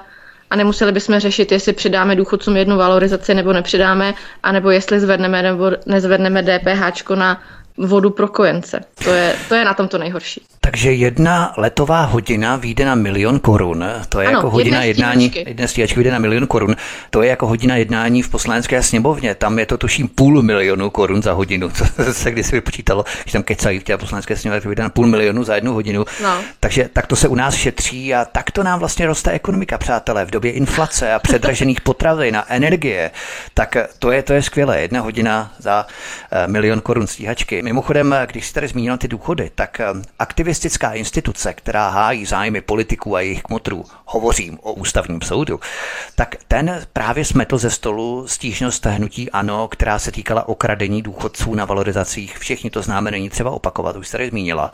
Speaker 2: a nemuseli bychom řešit, jestli přidáme důchodcům jednu valorizaci nebo nepřidáme, anebo jestli zvedneme nebo nezvedneme DPH na vodu pro kojence. To je, to je na tom to nejhorší.
Speaker 1: Takže jedna letová hodina vyjde na milion korun. To je ano, jako hodina jednání, jedna stíhačky vyjde na milion korun. To je jako hodina jednání v poslanecké sněmovně. Tam je to tuším půl milionu korun za hodinu. To se když si vypočítalo, že tam kecají v té poslanecké sněmovně, to vyjde na půl milionu za jednu hodinu. No. Takže tak to se u nás šetří a tak to nám vlastně roste ekonomika, přátelé, v době inflace a předražených potravin a energie. Tak to je, to je skvělé. Jedna hodina za uh, milion korun stíhačky. Mimochodem, když jste tady zmínil ty důchody, tak uh, aktivistická instituce, která hájí zájmy politiků a jejich kmotrů, hovořím o ústavním soudu, tak ten právě smetl ze stolu stížnost hnutí ANO, která se týkala okradení důchodců na valorizacích. Všichni to známe, není třeba opakovat, už tady zmínila.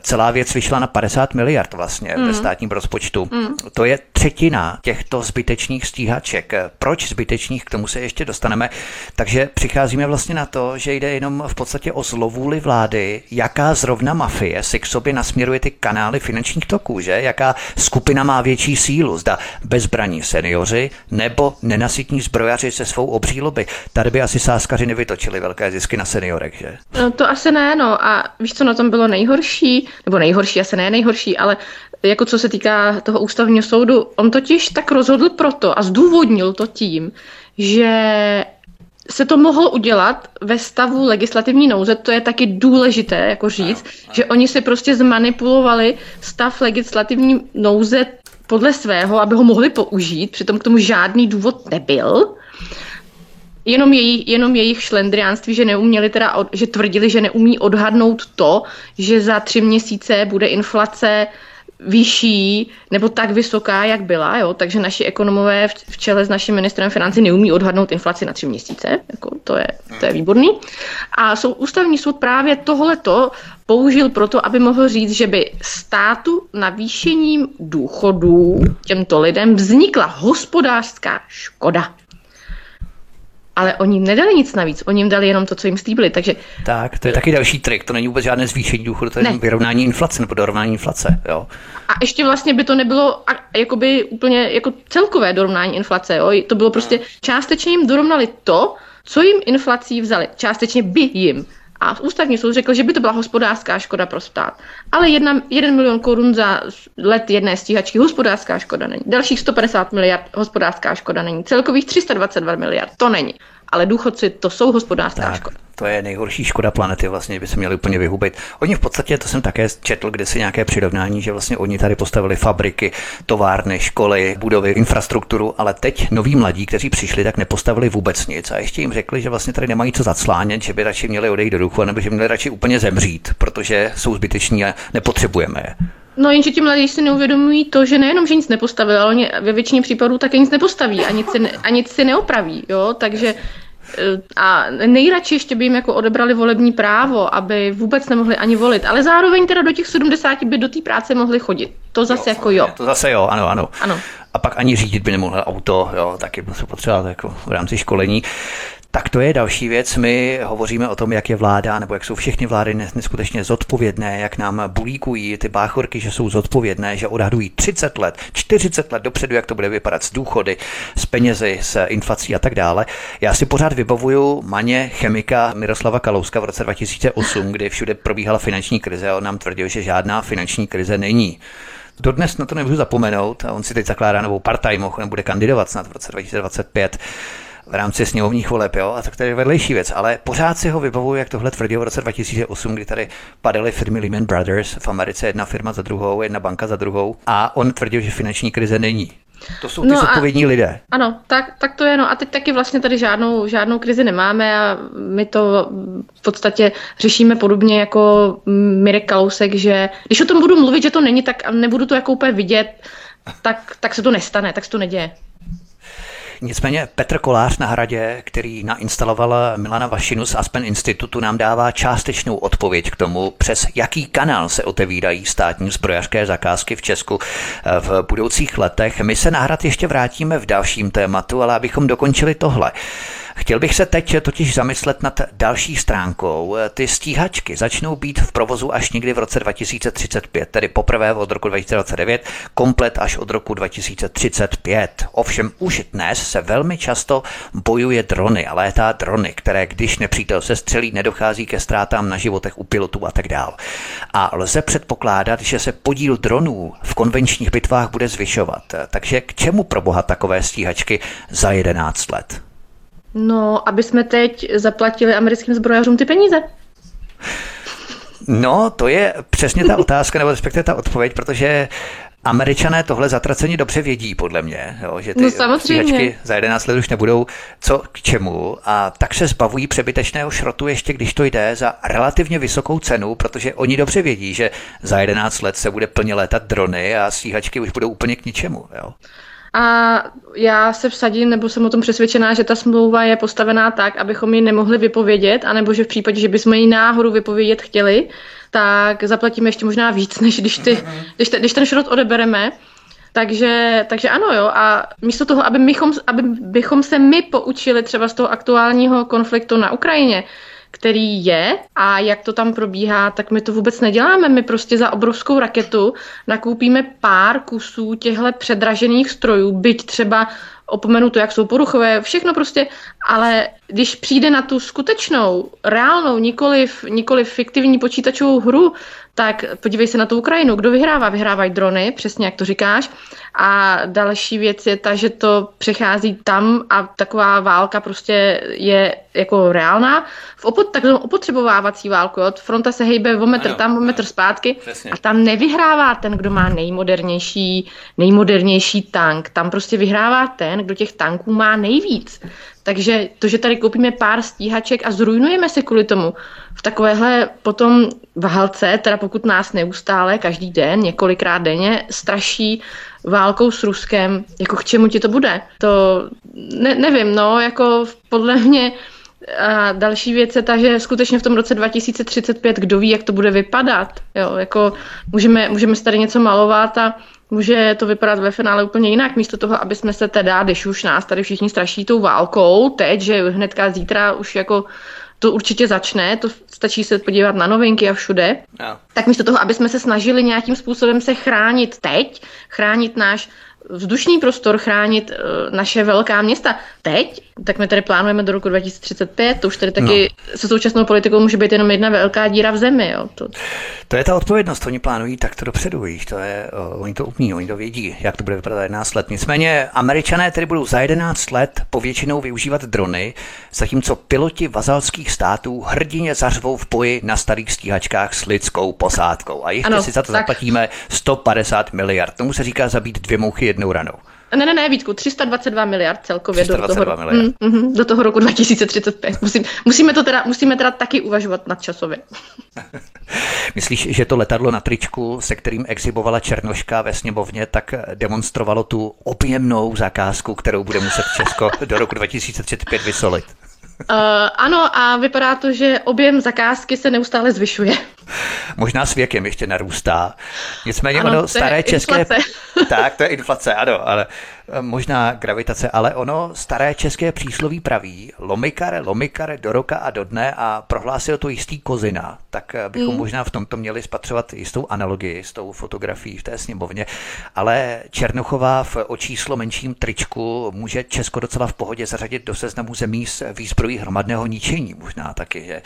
Speaker 1: Celá věc vyšla na 50 miliard vlastně mm. ve státním rozpočtu. Mm. To je třetina těchto zbytečných stíhaček. Proč zbytečných, k tomu se ještě dostaneme. Takže přicházíme vlastně na to, že jde jenom v podstatě o zlovůli vlády, jaká zrovna mafie si k sobě nasměruje ty kanály finančních toků, že? Jaká skupina má větší sílu, zda bezbraní seniori nebo nenasytní zbrojaři se svou obří lobby. Tady by asi sáskaři nevytočili velké zisky na seniorech, že?
Speaker 2: No to asi ne, no a víš, co na tom bylo nejhorší, nebo nejhorší, asi ne nejhorší, ale jako co se týká toho ústavního soudu, on totiž tak rozhodl proto a zdůvodnil to tím, že se to mohlo udělat ve stavu legislativní nouze, to je taky důležité jako říct, že oni si prostě zmanipulovali stav legislativní nouze podle svého, aby ho mohli použít, přitom k tomu žádný důvod nebyl. Jenom jejich, jenom jejich šlendriánství, že neuměli teda, že tvrdili, že neumí odhadnout to, že za tři měsíce bude inflace vyšší nebo tak vysoká, jak byla, jo? takže naši ekonomové v čele s naším ministrem financí neumí odhadnout inflaci na tři měsíce, jako to, je, to je výborný. A sou, ústavní soud právě tohleto použil proto, aby mohl říct, že by státu navýšením důchodů těmto lidem vznikla hospodářská škoda ale oni jim nedali nic navíc, oni jim dali jenom to, co jim slíbili, takže...
Speaker 1: Tak, to je taky další trik, to není vůbec žádné zvýšení důchodu, to je ne. vyrovnání inflace nebo dorovnání inflace, jo.
Speaker 2: A ještě vlastně by to nebylo jakoby úplně jako celkové dorovnání inflace, jo, to bylo prostě, částečně jim dorovnali to, co jim inflací vzali, částečně by jim. A ústavní soud řekl, že by to byla hospodářská škoda pro stát. Ale jedna, jeden milion korun za let jedné stíhačky hospodářská škoda není. Dalších 150 miliard hospodářská škoda není. Celkových 322 miliard to není ale důchodci to jsou hospodářská tak, škoda.
Speaker 1: To je nejhorší škoda planety, vlastně by se měli úplně vyhubit. Oni v podstatě, to jsem také četl, kde si nějaké přirovnání, že vlastně oni tady postavili fabriky, továrny, školy, budovy, infrastrukturu, ale teď noví mladí, kteří přišli, tak nepostavili vůbec nic a ještě jim řekli, že vlastně tady nemají co zaclánět, že by radši měli odejít do duchu, nebo že měli radši úplně zemřít, protože jsou zbyteční a nepotřebujeme je.
Speaker 2: No jenže ti mladí si neuvědomují to, že nejenom, že nic nepostavili, ale oni ve většině případů také nic nepostaví a nic si, ne, a nic si neopraví, jo, takže eh, a nejradši ještě by jim jako odebrali volební právo, aby vůbec nemohli ani volit, ale zároveň teda do těch 70 by do té práce mohli chodit. To zase jo, jako jo.
Speaker 1: To zase jo, ano, ano. ano. A pak ani řídit by nemohli auto, jo, taky se potřeba jako v rámci školení. Tak to je další věc. My hovoříme o tom, jak je vláda, nebo jak jsou všechny vlády neskutečně zodpovědné, jak nám bulíkují ty báchorky, že jsou zodpovědné, že odhadují 30 let, 40 let dopředu, jak to bude vypadat s důchody, s penězi, s inflací a tak dále. Já si pořád vybavuju maně chemika Miroslava Kalouska v roce 2008, kdy všude probíhala finanční krize a on nám tvrdil, že žádná finanční krize není. Dodnes na to nemůžu zapomenout a on si teď zakládá novou partaj, mohl bude kandidovat snad v roce 2025 v rámci sněmovních voleb, jo, a tak to je vedlejší věc, ale pořád si ho vybavuju, jak tohle tvrdil v roce 2008, kdy tady padaly firmy Lehman Brothers, v Americe jedna firma za druhou, jedna banka za druhou a on tvrdil, že finanční krize není. To jsou ty no zodpovědní lidé.
Speaker 2: Ano, tak, tak to je. No. A teď taky vlastně tady žádnou, žádnou krizi nemáme a my to v podstatě řešíme podobně jako Mirek Kalousek, že když o tom budu mluvit, že to není, tak nebudu to jako úplně vidět, tak, tak se to nestane, tak se to neděje.
Speaker 1: Nicméně Petr Kolář na hradě, který nainstaloval Milana Vašinu z Aspen Institutu, nám dává částečnou odpověď k tomu, přes jaký kanál se otevírají státní zbrojařské zakázky v Česku v budoucích letech. My se na hrad ještě vrátíme v dalším tématu, ale abychom dokončili tohle. Chtěl bych se teď totiž zamyslet nad další stránkou. Ty stíhačky začnou být v provozu až někdy v roce 2035, tedy poprvé od roku 2029, komplet až od roku 2035. Ovšem už dnes se velmi často bojuje drony a létá drony, které když nepřítel se střelí, nedochází ke ztrátám na životech u pilotů a tak dál. A lze předpokládat, že se podíl dronů v konvenčních bitvách bude zvyšovat. Takže k čemu pro boha takové stíhačky za 11 let?
Speaker 2: No, aby jsme teď zaplatili americkým zbrojařům ty peníze.
Speaker 1: No, to je přesně ta otázka, nebo respektive ta odpověď, protože Američané tohle zatracení dobře vědí, podle mě, jo, že ty
Speaker 2: no, stíhačky
Speaker 1: za 11 let už nebudou co k čemu a tak se zbavují přebytečného šrotu ještě když to jde za relativně vysokou cenu, protože oni dobře vědí, že za 11 let se bude plně létat drony a stíhačky už budou úplně k ničemu. Jo.
Speaker 2: A já se vsadím, nebo jsem o tom přesvědčená, že ta smlouva je postavená tak, abychom ji nemohli vypovědět, anebo že v případě, že bychom ji náhodou vypovědět chtěli, tak zaplatíme ještě možná víc, než když, ty, když, te, když ten šrot odebereme. Takže, takže ano, jo. A místo toho, aby bychom, aby bychom se my poučili třeba z toho aktuálního konfliktu na Ukrajině, který je a jak to tam probíhá, tak my to vůbec neděláme. My prostě za obrovskou raketu nakoupíme pár kusů těchto předražených strojů, byť třeba opomenu to, jak jsou poruchové, všechno prostě, ale když přijde na tu skutečnou, reálnou, nikoliv, nikoliv fiktivní počítačovou hru, tak podívej se na tu Ukrajinu. Kdo vyhrává? Vyhrávají drony, přesně jak to říkáš. A další věc je ta, že to přechází tam a taková válka prostě je jako reálná. V opot, takzvanou opotřebovávací válku, jo. fronta se hejbe o metr ano, tam, o metr zpátky přesně. a tam nevyhrává ten, kdo má nejmodernější, nejmodernější tank. Tam prostě vyhrává ten, kdo těch tanků má nejvíc. Takže to, že tady koupíme pár stíhaček a zrujnujeme se kvůli tomu v takovéhle potom válce, teda pokud nás neustále, každý den, několikrát denně, straší válkou s Ruskem, jako k čemu ti to bude? To ne, nevím, no, jako podle mě a další věc je ta, že skutečně v tom roce 2035, kdo ví, jak to bude vypadat. Jo, jako můžeme, můžeme si tady něco malovat a může to vypadat ve finále úplně jinak. Místo toho, aby jsme se teda, když už nás tady všichni straší tou válkou, teď, že hnedka zítra už jako to určitě začne, to stačí se podívat na novinky a všude, no. tak místo toho, aby jsme se snažili nějakým způsobem se chránit teď, chránit náš vzdušný prostor, chránit uh, naše velká města. Teď, tak my tady plánujeme do roku 2035, to už tady taky no. se současnou politikou může být jenom jedna velká díra v zemi. Jo. To...
Speaker 1: to je ta odpovědnost, oni plánují takto dopředu, víš, to je, uh, oni to umí, oni to vědí, jak to bude vypadat za 11 let. Nicméně američané tedy budou za 11 let povětšinou využívat drony, zatímco piloti vazalských států hrdině zařvou v boji na starých stíhačkách s lidskou posádkou. A ještě ano, si za to tak. zaplatíme 150 miliard. Tomu se říká zabít dvě mouchy jednou ranou.
Speaker 2: Ne, ne, ne, Vítku, 322 miliard celkově
Speaker 1: 322 do, toho, miliard.
Speaker 2: Mm, mm, do toho roku 2035. Musím, musíme, to teda, musíme teda taky uvažovat nad časově.
Speaker 1: Myslíš, že to letadlo na tričku, se kterým exhibovala Černoška ve sněmovně, tak demonstrovalo tu objemnou zakázku, kterou bude muset Česko do roku 2035 vysolit?
Speaker 2: Uh, ano, a vypadá to, že objem zakázky se neustále zvyšuje.
Speaker 1: Možná s věkem ještě narůstá. Nicméně ano, ono staré české... Tak, to je inflace, ano, ale možná gravitace, ale ono staré české přísloví praví lomikare, lomikare do roka a do dne a prohlásil to jistý kozina, tak bychom mm. možná v tomto měli spatřovat jistou analogii s tou fotografií v té sněmovně, ale Černochová v o číslo menším tričku může Česko docela v pohodě zařadit do seznamu zemí s výzbrojí hromadného ničení možná taky, že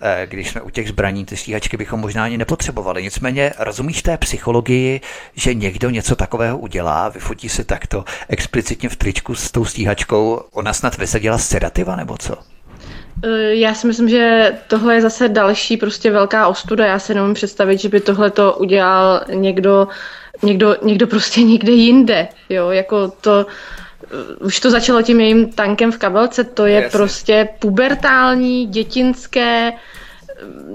Speaker 1: eh, když jsme u těch zbraní, ty stíhačky bychom možná ani nepotřebovali. Nicméně rozumíš té psychologii, že někdo něco takového udělá, vyfotí si takto explicitně v tričku s tou stíhačkou, ona snad vysadila sedativa nebo co?
Speaker 2: Eh, já si myslím, že tohle je zase další prostě velká ostuda. Já si nemůžu představit, že by tohle to udělal někdo, někdo, někdo prostě někde jinde. Jo, jako to, eh, už to začalo tím jejím tankem v kabelce, to je Jasně. prostě pubertální, dětinské,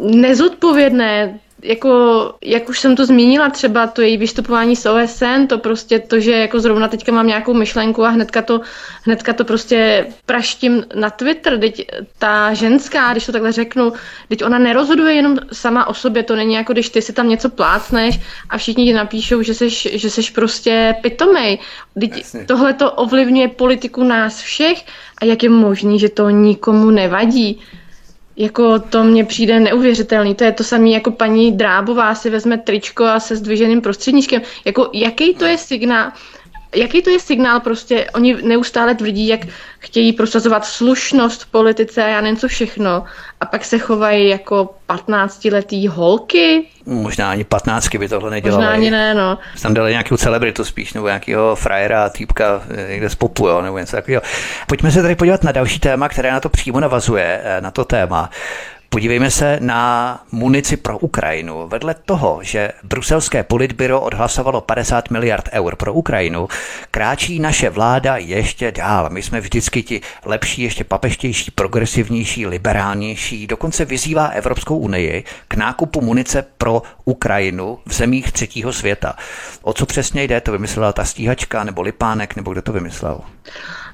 Speaker 2: nezodpovědné, jako, jak už jsem to zmínila, třeba to její vystupování s OSN, to prostě to, že jako zrovna teďka mám nějakou myšlenku a hnedka to, hnedka to prostě praštím na Twitter, teď ta ženská, když to takhle řeknu, teď ona nerozhoduje jenom sama o sobě, to není jako když ty si tam něco plácneš a všichni ti napíšou, že seš, že seš prostě pitomej. tohle to ovlivňuje politiku nás všech a jak je možný, že to nikomu nevadí. Jako to mně přijde neuvěřitelný. To je to samé jako paní Drábová si vezme tričko a se zdviženým prostředníčkem. Jako jaký to je signál? Jaký to je signál prostě, oni neustále tvrdí, jak chtějí prosazovat slušnost v politice a já nevím co všechno a pak se chovají jako 15-letý holky.
Speaker 1: Možná ani 15 by tohle nedělali.
Speaker 2: Možná ani ne, no.
Speaker 1: Tam dali nějakou celebritu spíš, nebo nějakého frajera, týpka eh, někde z popu, jo, nebo něco takového. Pojďme se tady podívat na další téma, které na to přímo navazuje, eh, na to téma. Podívejme se na munici pro Ukrajinu. Vedle toho, že bruselské politbyro odhlasovalo 50 miliard eur pro Ukrajinu, kráčí naše vláda ještě dál. My jsme vždycky ti lepší, ještě papeštější, progresivnější, liberálnější. Dokonce vyzývá Evropskou unii k nákupu munice pro Ukrajinu v zemích třetího světa. O co přesně jde? To vymyslela ta stíhačka nebo Lipánek, nebo kdo to vymyslel?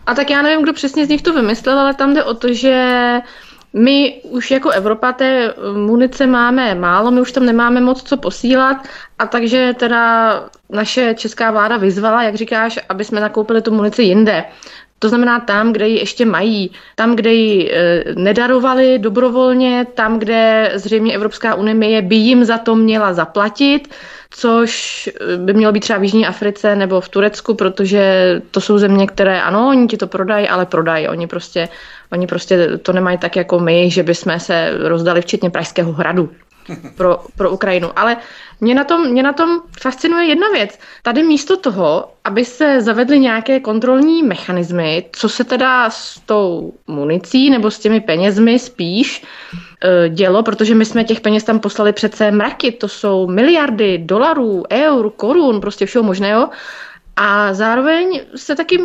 Speaker 2: A tak já nevím, kdo přesně z nich to vymyslel, ale tam jde o to, že my už jako Evropa té munice máme málo, my už tam nemáme moc co posílat a takže teda naše česká vláda vyzvala, jak říkáš, aby jsme nakoupili tu munici jinde. To znamená tam, kde ji ještě mají, tam, kde ji e, nedarovali dobrovolně, tam, kde zřejmě Evropská unie by jim za to měla zaplatit, což e, by mělo být třeba v Jižní Africe nebo v Turecku, protože to jsou země, které ano, oni ti to prodají, ale prodají. Oni prostě, oni prostě to nemají tak jako my, že bychom se rozdali včetně Pražského hradu pro, pro Ukrajinu. Ale mě na, tom, mě na tom fascinuje jedna věc. Tady místo toho, aby se zavedly nějaké kontrolní mechanismy, co se teda s tou municí nebo s těmi penězmi spíš e, dělo, protože my jsme těch peněz tam poslali přece mraky, to jsou miliardy dolarů, eur, korun, prostě všeho možného. A zároveň se taky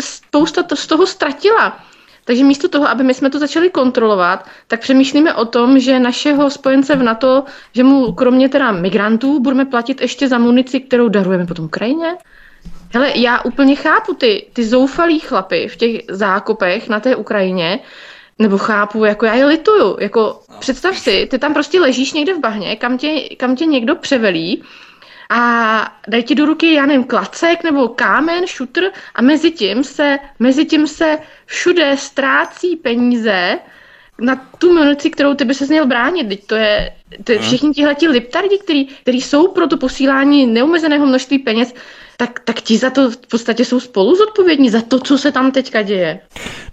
Speaker 2: spousta to, z toho ztratila. Takže místo toho, aby my jsme to začali kontrolovat, tak přemýšlíme o tom, že našeho spojence v NATO, že mu kromě teda migrantů budeme platit ještě za munici, kterou darujeme potom Ukrajině. Hele, já úplně chápu ty, ty zoufalý chlapy v těch zákopech na té Ukrajině, nebo chápu, jako já je lituju, jako představ si, ty tam prostě ležíš někde v bahně, kam tě, kam tě někdo převelí a dají ti do ruky, já nevím, klacek nebo kámen, šutr a mezi tím se, mezi tím se všude ztrácí peníze na tu munici, kterou ty by se měl bránit. Teď to je, to je všichni tihle liptardi, který, který jsou pro to posílání neumezeného množství peněz, tak, tak ti za to v podstatě jsou spolu zodpovědní za to, co se tam teďka děje.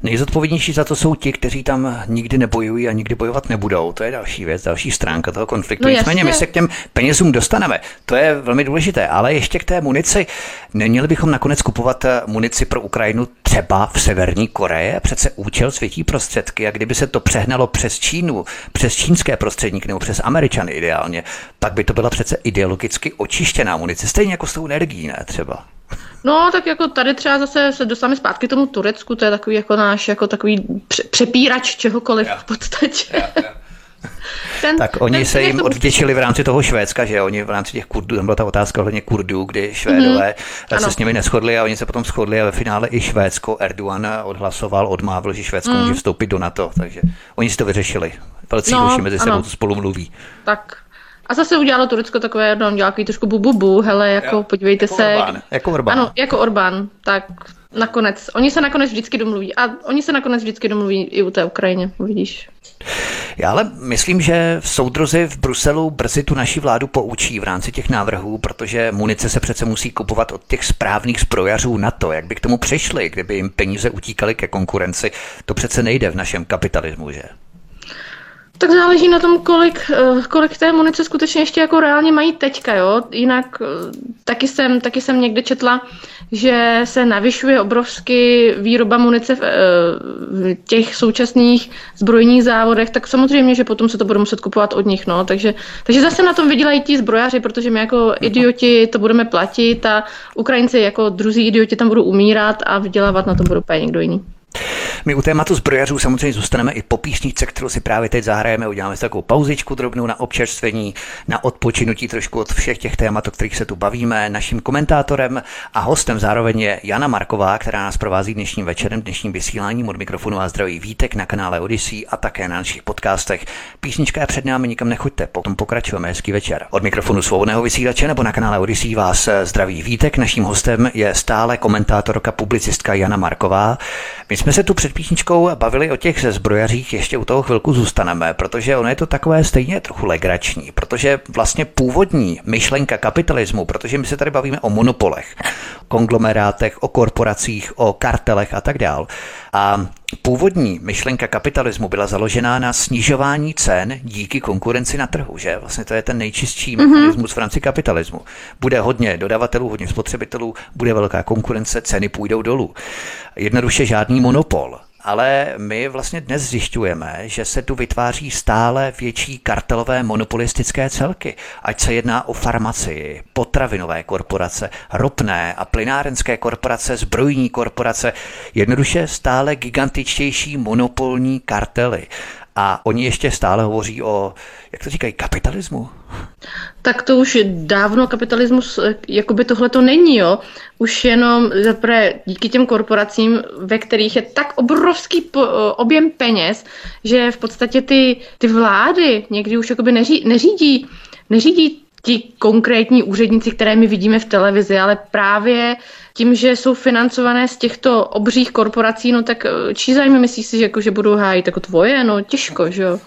Speaker 1: Nejzodpovědnější za to jsou ti, kteří tam nikdy nebojují a nikdy bojovat nebudou. To je další věc, další stránka toho konfliktu. No, Nicméně my se k těm penězům dostaneme. To je velmi důležité, ale ještě k té munici. Neměli bychom nakonec kupovat eh, munici pro Ukrajinu třeba v Severní Koreji? Přece účel světí prostředky a kdyby se to přehnalo přes Čínu, přes čínské prostředníky nebo přes Američany ideálně, tak by to byla přece ideologicky očištěná munice, stejně jako s tou energií, ne třeba.
Speaker 2: No, tak jako tady třeba zase se dostáváme zpátky tomu Turecku, to je takový jako náš jako takový přepírač čehokoliv v podstatě. Ja, ja.
Speaker 1: Ten, tak oni ten, se jim to... odvděčili v rámci toho Švédska, že oni v rámci těch Kurdů, tam byla ta otázka ohledně Kurdů, kdy Švédové mm-hmm. se ano. s nimi neschodli a oni se potom shodli a ve finále i Švédsko Erdogan odhlasoval, odmávl, že Švédsko mm. může vstoupit do NATO, takže oni si to vyřešili. Velcí no, mezi sebou spolu mluví.
Speaker 2: Tak, a zase udělalo Turecko takové, no, dělá trošku bububu, bu, bu, hele, jako jo, podívejte
Speaker 1: jako
Speaker 2: se.
Speaker 1: Orbán, jako Orbán.
Speaker 2: Ano, jako Orbán, tak nakonec. Oni se nakonec vždycky domluví. A oni se nakonec vždycky domluví i u té Ukrajině, uvidíš.
Speaker 1: Já ale myslím, že v soudrozi v Bruselu brzy tu naši vládu poučí v rámci těch návrhů, protože munice se přece musí kupovat od těch správných zbrojařů na to, jak by k tomu přišli, kdyby jim peníze utíkaly ke konkurenci. To přece nejde v našem kapitalismu, že?
Speaker 2: Tak záleží na tom, kolik, eh, kolik té munice skutečně ještě jako reálně mají teďka, jo. Jinak eh, taky jsem, taky jsem někde četla, že se navyšuje obrovsky výroba munice v, eh, v těch současných zbrojních závodech, tak samozřejmě, že potom se to bude muset kupovat od nich, no. Takže, takže zase na tom vydělají ti zbrojaři, protože my jako idioti to budeme platit a Ukrajinci jako druzí idioti tam budou umírat a vydělávat na tom budou úplně někdo jiný.
Speaker 1: My u tématu zbrojařů samozřejmě zůstaneme i po písničce, kterou si právě teď zahrajeme. Uděláme si takovou pauzičku drobnou na občerstvení, na odpočinutí trošku od všech těch témat, o kterých se tu bavíme. Naším komentátorem a hostem zároveň je Jana Marková, která nás provází dnešním večerem, dnešním vysíláním od mikrofonu a zdraví Vítek na kanále Odyssey a také na našich podcastech. Písnička je před námi, nikam nechoďte, potom pokračujeme. Hezký večer. Od mikrofonu svobodného vysílače nebo na kanále Odyssey vás zdraví Vítek. Naším hostem je stále komentátorka, publicistka Jana Marková. My jsme se tu před písničkou bavili o těch zbrojařích, ještě u toho chvilku zůstaneme, protože ono je to takové stejně trochu legrační, protože vlastně původní myšlenka kapitalismu, protože my se tady bavíme o monopolech, konglomerátech, o korporacích, o kartelech a tak dál. A původní myšlenka kapitalismu byla založená na snižování cen díky konkurenci na trhu, že? Vlastně to je ten nejčistší mm-hmm. mechanismus v rámci kapitalismu. Bude hodně dodavatelů, hodně spotřebitelů, bude velká konkurence, ceny půjdou dolů. Jednoduše žádný monopol ale my vlastně dnes zjišťujeme, že se tu vytváří stále větší kartelové monopolistické celky, ať se jedná o farmacii, potravinové korporace, ropné a plynárenské korporace, zbrojní korporace, jednoduše stále gigantičtější monopolní kartely. A oni ještě stále hovoří o, jak to říkají, kapitalismu.
Speaker 2: Tak to už dávno kapitalismus, jakoby tohle to není, jo. Už jenom zaprvé díky těm korporacím, ve kterých je tak obrovský objem peněz, že v podstatě ty, ty vlády někdy už jakoby neří, neřídí, neřídí ti konkrétní úředníci, které my vidíme v televizi, ale právě tím, že jsou financované z těchto obřích korporací, no tak eh, čí zájmy myslíš si, že, jako, že budou hájit jako tvoje? No těžko, že jo.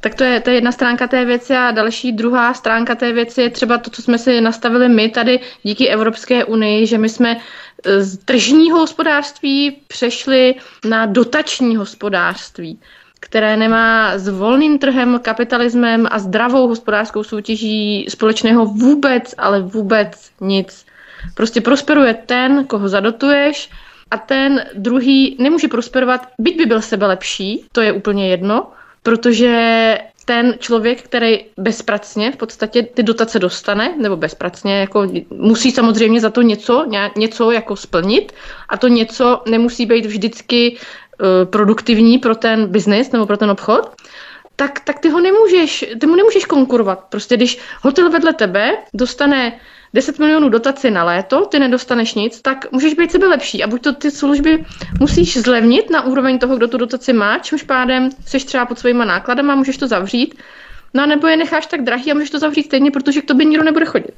Speaker 2: Tak to je, to je jedna stránka té věci a další druhá stránka té věci je třeba to, co jsme si nastavili my tady díky Evropské unii, že my jsme eh, z tržního hospodářství přešli na dotační hospodářství které nemá s volným trhem, kapitalismem a zdravou hospodářskou soutěží společného vůbec, ale vůbec nic. Prostě prosperuje ten, koho zadotuješ a ten druhý nemůže prosperovat, byť by byl sebe lepší, to je úplně jedno, protože ten člověk, který bezpracně v podstatě ty dotace dostane, nebo bezpracně, jako musí samozřejmě za to něco, něco jako splnit a to něco nemusí být vždycky uh, produktivní pro ten biznis nebo pro ten obchod, tak, tak ty ho nemůžeš, ty mu nemůžeš konkurovat. Prostě když hotel vedle tebe dostane 10 milionů dotaci na léto, ty nedostaneš nic, tak můžeš být sebe lepší. A buď to ty služby musíš zlevnit na úroveň toho, kdo tu dotaci má, čímž pádem jsi třeba pod svýma nákladama, můžeš to zavřít, no nebo je necháš tak drahý a můžeš to zavřít stejně, protože k tobě nikdo nebude chodit.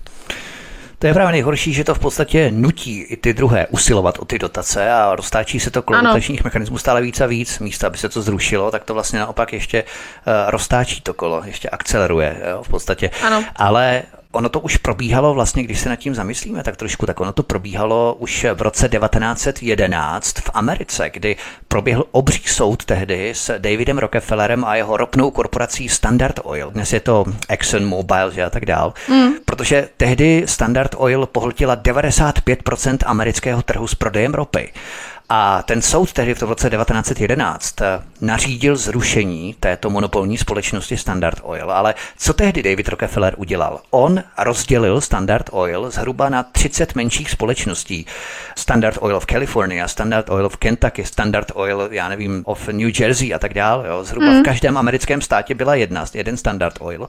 Speaker 1: To je právě nejhorší, že to v podstatě nutí i ty druhé usilovat o ty dotace a roztáčí se to kolem dotačních mechanismů stále víc a víc. Místo, aby se to zrušilo, tak to vlastně naopak ještě uh, roztáčí to kolo, ještě akceleruje jo, v podstatě.
Speaker 2: Ano.
Speaker 1: Ale ono to už probíhalo vlastně, když se nad tím zamyslíme tak trošku, tak ono to probíhalo už v roce 1911 v Americe, kdy proběhl obří soud tehdy s Davidem Rockefellerem a jeho ropnou korporací Standard Oil. Dnes je to Exxon Mobil že a tak dál. Mm. Protože tehdy Standard Oil pohltila 95% amerického trhu s prodejem ropy. A ten soud tehdy v tom roce 1911 eh, nařídil zrušení této monopolní společnosti Standard Oil. Ale co tehdy David Rockefeller udělal? On rozdělil Standard Oil zhruba na 30 menších společností. Standard Oil v Kalifornii, Standard Oil v Kentucky, Standard Oil, já nevím, of New Jersey a tak dále. Jo. Zhruba mm. v každém americkém státě byla jedna, jeden Standard Oil,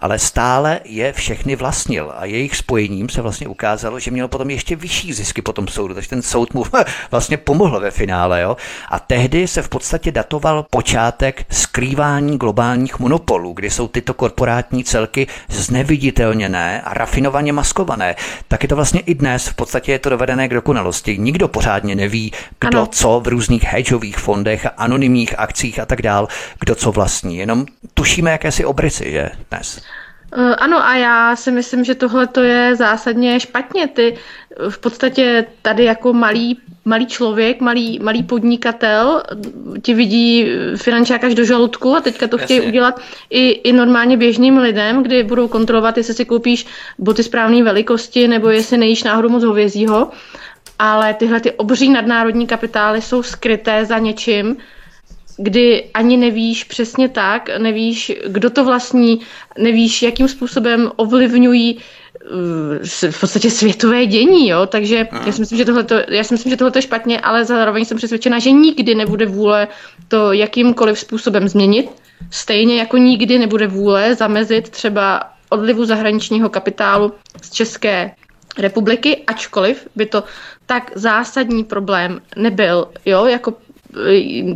Speaker 1: ale stále je všechny vlastnil a jejich spojením se vlastně ukázalo, že měl potom ještě vyšší zisky po tom soudu, takže ten soud mu vlastně pomohl pomohl ve finále. Jo? A tehdy se v podstatě datoval počátek skrývání globálních monopolů, kdy jsou tyto korporátní celky zneviditelněné a rafinovaně maskované. Tak je to vlastně i dnes, v podstatě je to dovedené k dokonalosti. Nikdo pořádně neví, kdo ano. co v různých hedžových fondech, anonymních akcích a tak dál, kdo co vlastní. Jenom tušíme jakési obrysy, že dnes.
Speaker 2: Eh, ano, a já si myslím, že tohle to je zásadně špatně. Ty v podstatě tady jako malý malý člověk, malý, malý podnikatel ti vidí finančák až do žaludku a teďka to chtějí udělat i, i normálně běžným lidem, kdy budou kontrolovat, jestli si koupíš boty správné velikosti nebo jestli nejíš náhodou moc hovězího. Ale tyhle ty obří nadnárodní kapitály jsou skryté za něčím, kdy ani nevíš přesně tak, nevíš, kdo to vlastní, nevíš, jakým způsobem ovlivňují eh, v podstatě světové dění, jo? takže já si, myslím, že tohleto, já si myslím, že tohle je špatně, ale zároveň jsem přesvědčena, že nikdy nebude vůle to jakýmkoliv způsobem změnit, stejně jako nikdy nebude vůle zamezit třeba odlivu zahraničního kapitálu z České republiky, ačkoliv by to tak zásadní problém nebyl, jo, jako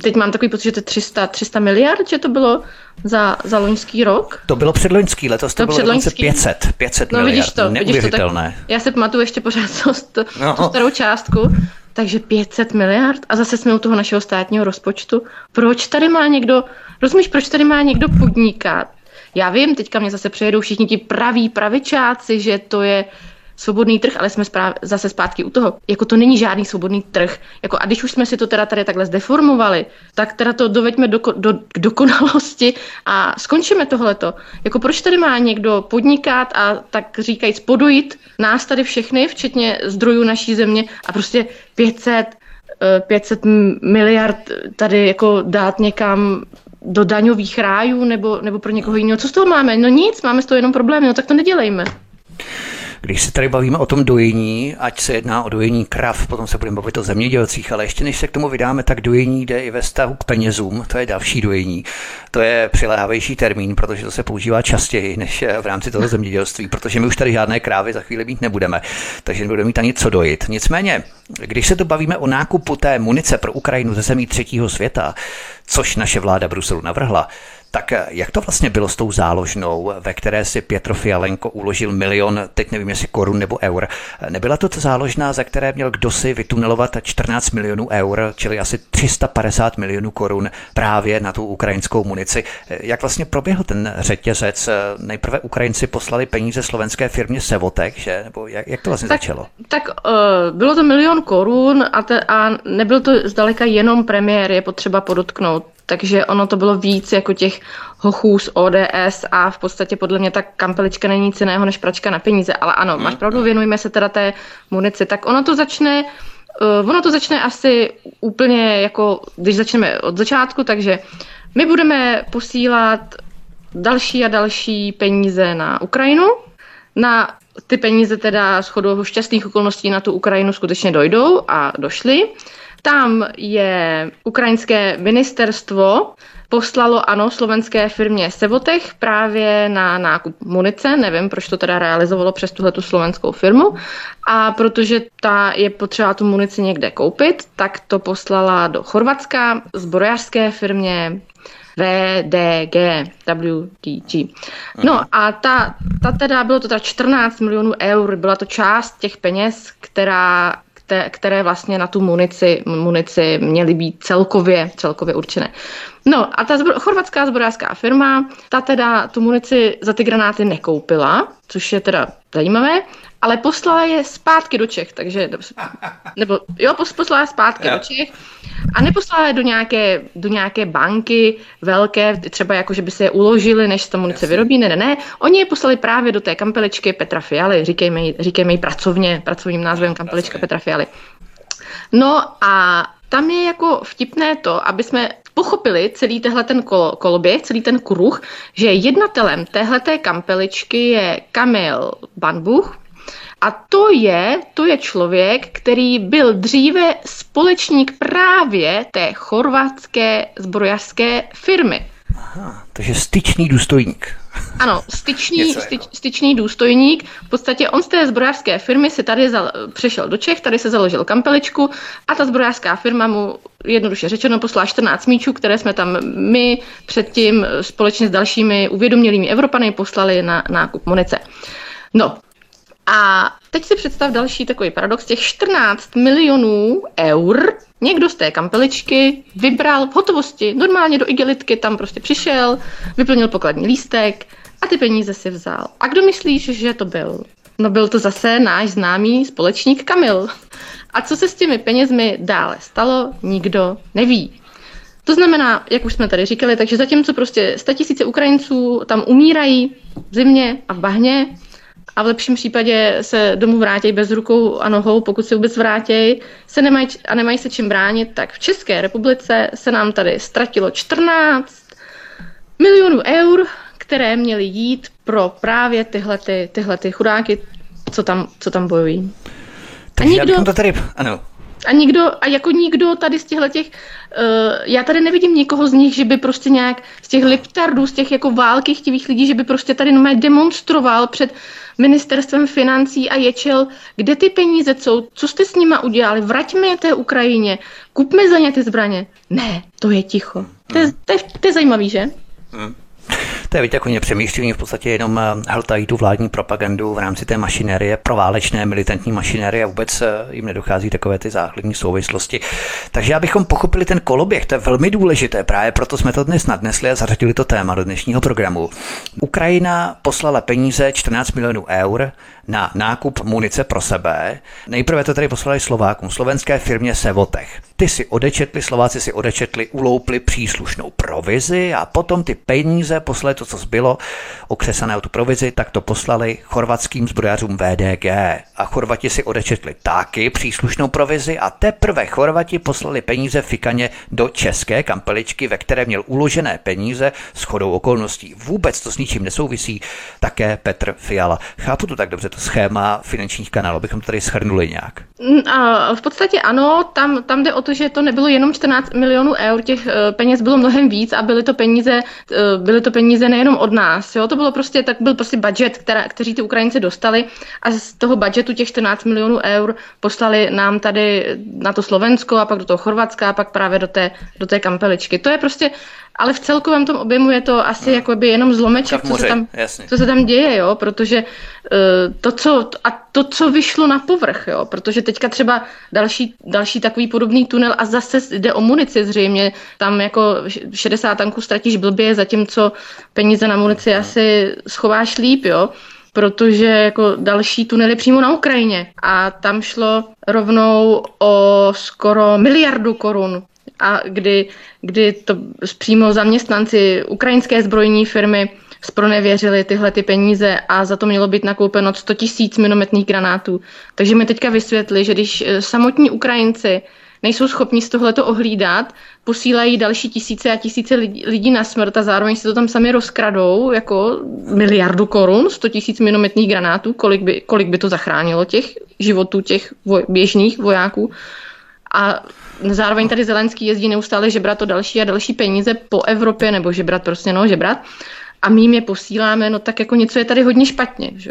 Speaker 2: teď mám takový pocit, že to je 300, 300 miliard, že to bylo za, za loňský rok.
Speaker 1: To bylo předloňský, letos to, to bylo předloňský. 500, 500
Speaker 2: no,
Speaker 1: miliard,
Speaker 2: vidíš to,
Speaker 1: neuvěřitelné.
Speaker 2: Vidíš to, tak já se pamatuju ještě pořád to, no. tu starou částku, takže 500 miliard a zase jsme u toho našeho státního rozpočtu. Proč tady má někdo, rozumíš, proč tady má někdo podnikat? Já vím, teďka mě zase přejedou všichni ti praví pravičáci, že to je svobodný trh, ale jsme správ, zase zpátky u toho. Jako to není žádný svobodný trh. Jako a když už jsme si to teda tady takhle zdeformovali, tak teda to doveďme do, do, k dokonalosti a skončíme tohleto. Jako proč tady má někdo podnikat a tak říkajíc podojit nás tady všechny, včetně zdrojů naší země a prostě 500 500 eh, miliard tady jako dát někam do daňových rájů nebo, nebo pro někoho jiného. Co z toho máme? No nic, máme z toho jenom problémy, no tak to nedělejme.
Speaker 1: Když se tady bavíme o tom dojení, ať se jedná o dojení krav, potom se budeme bavit o zemědělcích, ale ještě než se k tomu vydáme, tak dojení jde i ve vztahu k penězům, to je další dojení. To je přiléhavější termín, protože to se používá častěji než v rámci toho zemědělství, protože my už tady žádné krávy za chvíli mít nebudeme, takže nebudeme mít ani co dojit. Nicméně, když se to bavíme o nákupu té munice pro Ukrajinu ze zemí třetího světa, což naše vláda Bruselu navrhla, tak eh, jak to vlastně bylo s tou záložnou, ve které si Pietro Fialenko uložil milion, teď nevím jestli korun nebo eur. Nebyla to ta záložná, za které měl kdo si vytunelovat 14 milionů eur, čili asi 350 milionů korun právě na tu ukrajinskou munici. Jak vlastně proběhl ten řetězec? Nejprve Ukrajinci poslali peníze slovenské firmě Sevotek, že? Nebo jak, jak to vlastně
Speaker 2: tak,
Speaker 1: začalo?
Speaker 2: Tak uh, bylo to milion korun a, te, a nebyl to zdaleka jenom premiér, je potřeba podotknout takže ono to bylo víc jako těch hochů z ODS a v podstatě podle mě ta kampelička není nic jiného než pračka na peníze. Ale ano, máš pravdu, věnujme se teda té munici. Tak ono to začne, uh, ono to začne asi úplně jako, když začneme od začátku, takže my budeme posílat další a další peníze na Ukrajinu. Na ty peníze teda s chodou šťastných okolností na tu Ukrajinu skutečně dojdou a došly. Tam je ukrajinské ministerstvo poslalo, ano, slovenské firmě Sevotech právě na nákup munice. Nevím, proč to teda realizovalo přes tuhle tu slovenskou firmu. A protože ta je potřeba tu munici někde koupit, tak to poslala do Chorvatska zbrojařské firmě VDG, WDG. No a ta, ta teda, bylo to teda 14 milionů eur, byla to část těch peněz, která které vlastně na tu munici, munici měly být celkově, celkově určené. No a ta zbro, chorvatská zbrojářská firma, ta teda tu munici za ty granáty nekoupila, což je teda zajímavé, ale poslala je zpátky do Čech, takže, nebo jo, poslala je zpátky jo. do Čech a neposlala je do nějaké, do nějaké banky velké, třeba jako, že by se je uložili, než se ta munice vyrobí, ne, ne, ne. Oni je poslali právě do té kampeličky Petra Fialy, říkejme, říkejme jí pracovně, pracovním názvem kampelička Petra Fialy. No a tam je jako vtipné to, aby jsme pochopili celý tehle ten kol, koloběh, celý ten kruh, že jednatelem téhleté kampeličky je Kamil Banbuch, a to je, to je člověk, který byl dříve společník právě té chorvatské zbrojařské firmy.
Speaker 1: Aha, takže styčný důstojník.
Speaker 2: Ano, styčný, styč, styčný důstojník. V podstatě on z té zbrojařské firmy si tady zal, přešel do Čech, tady se založil kampeličku a ta zbrojařská firma mu jednoduše řečeno poslala 14 míčů, které jsme tam my předtím společně s dalšími uvědomělými Evropany poslali na nákup munice. No, a teď si představ další takový paradox. Těch 14 milionů eur někdo z té kampeličky vybral v hotovosti, normálně do igelitky tam prostě přišel, vyplnil pokladní lístek a ty peníze si vzal. A kdo myslíš, že to byl? No byl to zase náš známý společník Kamil. A co se s těmi penězmi dále stalo, nikdo neví. To znamená, jak už jsme tady říkali, takže zatímco prostě tisíce Ukrajinců tam umírají v zimě a v bahně, a v lepším případě se domů vrátí bez rukou a nohou, pokud se vůbec vrátí, se nemají, a nemají se čím bránit, tak v České republice se nám tady ztratilo 14 milionů eur, které měly jít pro právě tyhle, ty, tyhle ty chudáky, co tam, co tam bojují.
Speaker 1: Takže a nikdo, to tady, ano.
Speaker 2: A nikdo, a jako nikdo tady z těchto těch, uh, já tady nevidím nikoho z nich, že by prostě nějak z těch liptardů, z těch jako války chtivých lidí, že by prostě tady nomé demonstroval před ministerstvem financí a ječel, kde ty peníze jsou, co jste s nima udělali, vraťme je té Ukrajině, kupme za ně ty zbraně. Ne, to je ticho. To je, to je, to je zajímavý, že? Hmm.
Speaker 1: To je, víte, jako přemýšlí, v podstatě jenom eh, hltají tu vládní propagandu v rámci té mašinérie, proválečné militantní mašinérie a vůbec eh, jim nedochází takové ty základní souvislosti. Takže abychom pochopili ten koloběh, to je velmi důležité, právě proto jsme to dnes nadnesli a zařadili to téma do dnešního programu. Ukrajina poslala peníze 14 milionů eur na nákup munice pro sebe. Nejprve to tady poslali Slovákům, slovenské firmě Sevotech. Ty si odečetli, Slováci si odečetli, uloupli příslušnou provizi a potom ty peníze poslali to, co zbylo, okřesané o tu provizi, tak to poslali chorvatským zbrojařům VDG. A Chorvati si odečetli taky příslušnou provizi a teprve Chorvati poslali peníze fikaně do české kampeličky, ve které měl uložené peníze s chodou okolností. Vůbec to s ničím nesouvisí, také Petr Fiala. Chápu to tak dobře, to schéma finančních kanálů, abychom tady schrnuli nějak.
Speaker 2: Mm, a v podstatě ano, tam, tam jde o to, že to nebylo jenom 14 milionů eur, těch eh, peněz bylo mnohem víc a byly to peníze, eh, byly to peníze nejenom od nás. Jo? To bylo prostě, tak byl prostě budget, která, kteří ty Ukrajinci dostali a z toho budgetu těch 14 milionů eur poslali nám tady na to Slovensko a pak do toho Chorvatska a pak právě do té, do té kampeličky. To je prostě ale v celkovém tom objemu je to asi no. jakoby jenom zlomeček, co se, tam, co se tam děje, jo, protože uh, to, co, a to, co vyšlo na povrch, jo, protože teďka třeba další, další takový podobný tunel a zase jde o munici zřejmě, tam jako 60 tanků ztratíš blbě, zatímco peníze na munici no. asi schováš líp, jo, protože jako další tunely přímo na Ukrajině. A tam šlo rovnou o skoro miliardu korun a kdy, kdy to přímo zaměstnanci ukrajinské zbrojní firmy spronevěřili tyhle ty peníze a za to mělo být nakoupeno 100 tisíc minometných granátů. Takže mi teďka vysvětli, že když eh, samotní Ukrajinci nejsou schopni z tohleto ohlídat, posílají další tisíce a tisíce lidí, lidí na smrt a zároveň si to tam sami rozkradou jako miliardu korun, 100 tisíc minometných granátů, kolik by, kolik by to zachránilo těch životů těch voj, běžných vojáků. A zároveň tady Zelenský jezdí neustále žebrat to další a další peníze po Evropě, nebo žebrat prostě, no, žebrat. A my jim je posíláme, no tak jako něco je tady hodně špatně, že?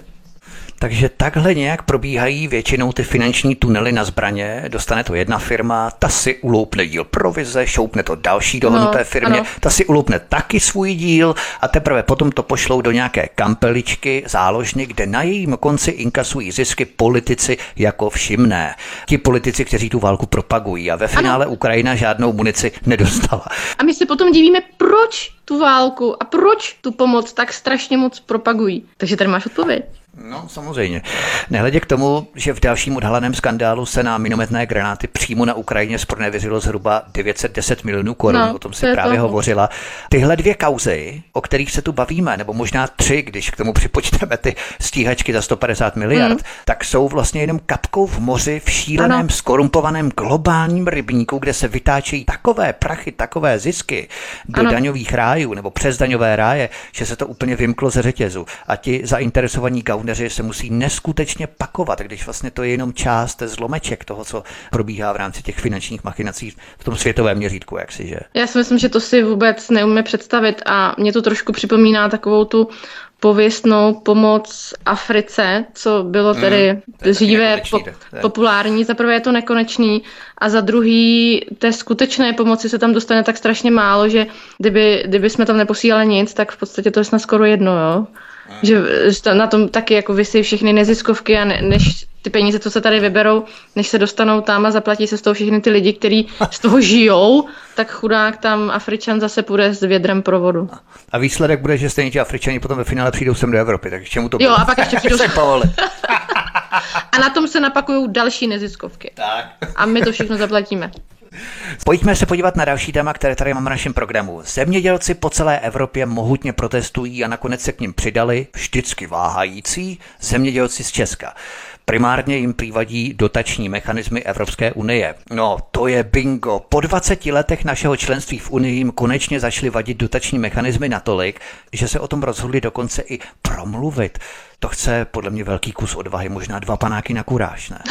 Speaker 1: Takže takhle nějak probíhají většinou ty finanční tunely na zbraně. Dostane to jedna firma, ta si uloupne díl provize, šoupne to další dohodnuté no, firmě, ano. ta si uloupne taky svůj díl a teprve potom to pošlou do nějaké kampeličky, záložny, kde na jejím konci inkasují zisky politici jako všimné. Ti politici, kteří tu válku propagují a ve finále ano. Ukrajina žádnou munici nedostala.
Speaker 2: A my se potom divíme, proč tu válku a proč tu pomoc tak strašně moc propagují. Takže tady máš odpověď.
Speaker 1: No, samozřejmě. Nehledě k tomu, že v dalším odhaleném skandálu se na minometné granáty přímo na Ukrajině zpronevěřilo zhruba 910 milionů korun, no, o tom si právě to. hovořila. Tyhle dvě kauzy, o kterých se tu bavíme, nebo možná tři, když k tomu připočteme ty stíhačky za 150 miliard, mm. tak jsou vlastně jenom kapkou v moři v šíleném, ano. skorumpovaném globálním rybníku, kde se vytáčejí takové prachy, takové zisky do ano. daňových rájů nebo přes daňové ráje, že se to úplně vymklo ze řetězu. A ti zainteresovaní gauneři se musí neskutečně pakovat, když vlastně to je jenom část zlomeček toho, co probíhá v rámci těch finančních machinací v tom světovém měřítku, jak si, že?
Speaker 2: Já si myslím, že to si vůbec neumíme představit a mě to trošku připomíná takovou tu pověstnou pomoc Africe, co bylo mm, tedy mm, dříve po, populární. Za prvé je to nekonečný a za druhý té skutečné pomoci se tam dostane tak strašně málo, že kdyby, kdyby jsme tam neposílali nic, tak v podstatě to je snad skoro jedno, jo. Že na tom taky jako vysí všechny neziskovky a ne, než ty peníze, co se tady vyberou, než se dostanou tam a zaplatí se z toho všechny ty lidi, kteří z toho žijou, tak chudák tam Afričan zase půjde s vědrem provodu.
Speaker 1: A výsledek bude, že stejně ti Afričani potom ve finále přijdou sem do Evropy, tak k čemu to
Speaker 2: Jo, a pak ještě přijdou sem A na tom se napakují další neziskovky. Tak. A my to všechno zaplatíme.
Speaker 1: Pojďme se podívat na další téma, které tady máme na našem programu. Zemědělci po celé Evropě mohutně protestují a nakonec se k ním přidali vždycky váhající zemědělci z Česka. Primárně jim přivadí dotační mechanismy Evropské unie. No, to je bingo. Po 20 letech našeho členství v Unii jim konečně začaly vadit dotační mechanismy natolik, že se o tom rozhodli dokonce i promluvit. To chce podle mě velký kus odvahy, možná dva panáky na kuráž, ne?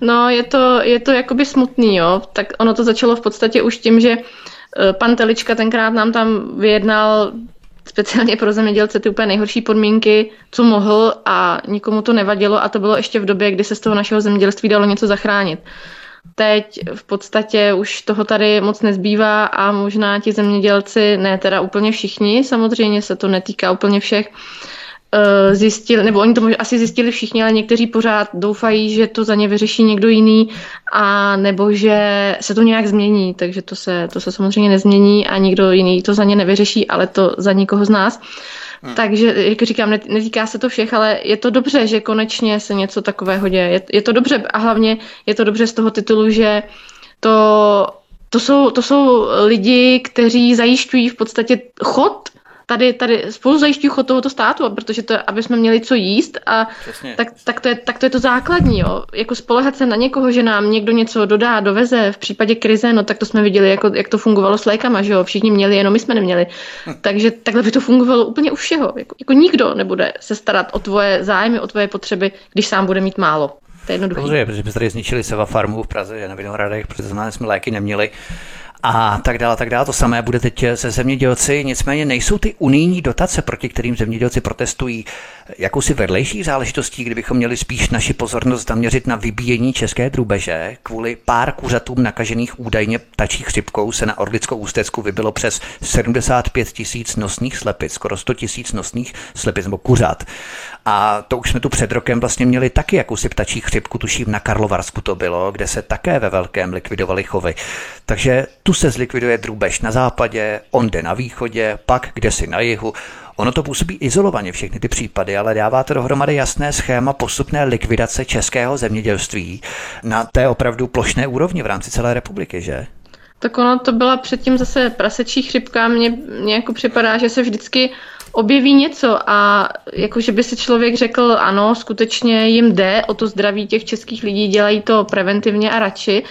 Speaker 2: No, je to, je to jakoby smutný, jo. Tak ono to začalo v podstatě už tím, že eh, pan Telička tenkrát nám tam vyjednal speciálně pro zemědělce ty úplně nejhorší podmínky, co mohl a nikomu to nevadilo a to bylo ještě v době, kdy se z toho našeho zemědělství dalo něco zachránit. Teď v podstatě už toho tady moc nezbývá a možná ti zemědělci, ne teda úplně všichni, samozřejmě se to netýká úplně všech, zjistili, nebo oni to asi zjistili všichni, ale někteří pořád doufají, že to za ně vyřeší někdo jiný, a nebo že se to nějak změní, takže to se, to se samozřejmě nezmění a nikdo jiný to za ně nevyřeší, ale to za nikoho z nás. Hmm. Takže, jak říkám, netýká se to všech, ale je to dobře, že konečně se něco takového děje. Je, je to dobře a hlavně je to dobře z toho titulu, že to, to, jsou, to jsou lidi, kteří zajišťují v podstatě chod tady, tady spolu zajišťují chod tohoto státu, protože to, aby jsme měli co jíst a tak, tak, to je, tak to je to základní, jo. Jako spolehat se na někoho, že nám někdo něco dodá, doveze v případě krize, no tak to jsme viděli, jako, jak to fungovalo s lékama, že jo. Všichni měli, jenom my jsme neměli. Hm. Takže takhle by to fungovalo úplně u všeho. Jako, jako nikdo nebude se starat o tvoje zájmy, o tvoje potřeby, když sám bude mít málo. To je jednoduché.
Speaker 1: Samozřejmě, protože jsme tady zničili Seva farmu v Praze, na Vinohradech, protože jsme léky neměli a tak dále, tak dále. To samé bude teď se zemědělci, nicméně nejsou ty unijní dotace, proti kterým zemědělci protestují, jakousi vedlejší záležitostí, kdybychom měli spíš naši pozornost zaměřit na vybíjení české drubeže. Kvůli pár kuřatům nakažených údajně ptačí chřipkou se na Orlickou ústecku vybilo přes 75 tisíc nosných slepic, skoro 100 tisíc nosných slepic nebo kuřat. A to už jsme tu před rokem vlastně měli taky jakousi ptačí chřipku, tuším na Karlovarsku to bylo, kde se také ve velkém likvidovaly chovy. Takže tu se zlikviduje drůbež na západě, onde na východě, pak kde si na jihu. Ono to působí izolovaně všechny ty případy, ale dává to dohromady jasné schéma postupné likvidace českého zemědělství na té opravdu plošné úrovni v rámci celé republiky, že?
Speaker 2: Tak ono to byla předtím zase prasečí chřipka. Mně, mně jako připadá, že se vždycky objeví něco a jako, že by si člověk řekl, ano, skutečně jim jde o to zdraví těch českých lidí, dělají to preventivně a radši,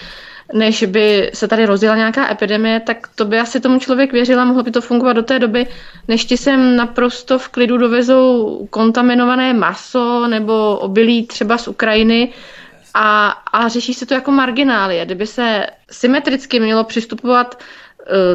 Speaker 2: než by se tady rozjela nějaká epidemie, tak to by asi tomu člověk věřil a mohlo by to fungovat do té doby, než ti sem naprosto v klidu dovezou kontaminované maso nebo obilí třeba z Ukrajiny a, a řeší se to jako marginálie. Kdyby se symetricky mělo přistupovat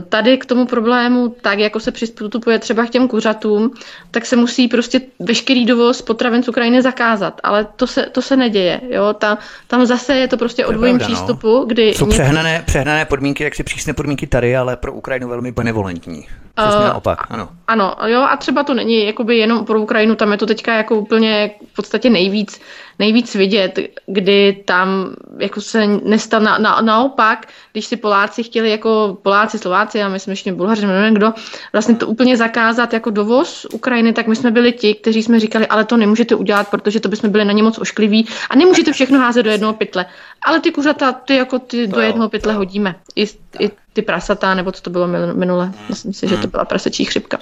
Speaker 2: tady k tomu problému, tak jako se přistupuje třeba k těm kuřatům, tak se musí prostě veškerý dovoz potravin z Ukrajiny zakázat, ale to se, to se neděje. Jo? Ta, tam zase je to prostě o dvojím no. přístupu, no. kdy...
Speaker 1: Jsou přehnané, přehnané podmínky, jak si přísné podmínky tady, ale pro Ukrajinu velmi benevolentní. Přesně uh, naopak, ano.
Speaker 2: Ano, jo, a třeba to není jakoby jenom pro Ukrajinu, tam je to teďka jako úplně v podstatě nejvíc nejvíc vidět, kdy tam jako se nestal na, na, naopak, když si Poláci chtěli jako Poláci, Slováci a my jsme ještě Bulhaři, nevím kdo, vlastně to úplně zakázat jako dovoz Ukrajiny, tak my jsme byli ti, kteří jsme říkali, ale to nemůžete udělat, protože to bychom byli na ně moc oškliví a nemůžete všechno házet do jednoho pytle. Ale ty kuřata, ty jako ty to do jednoho pytle hodíme. I, I ty prasata, nebo co to bylo minule. Myslím si, že to hmm. byla prasečí chřipka.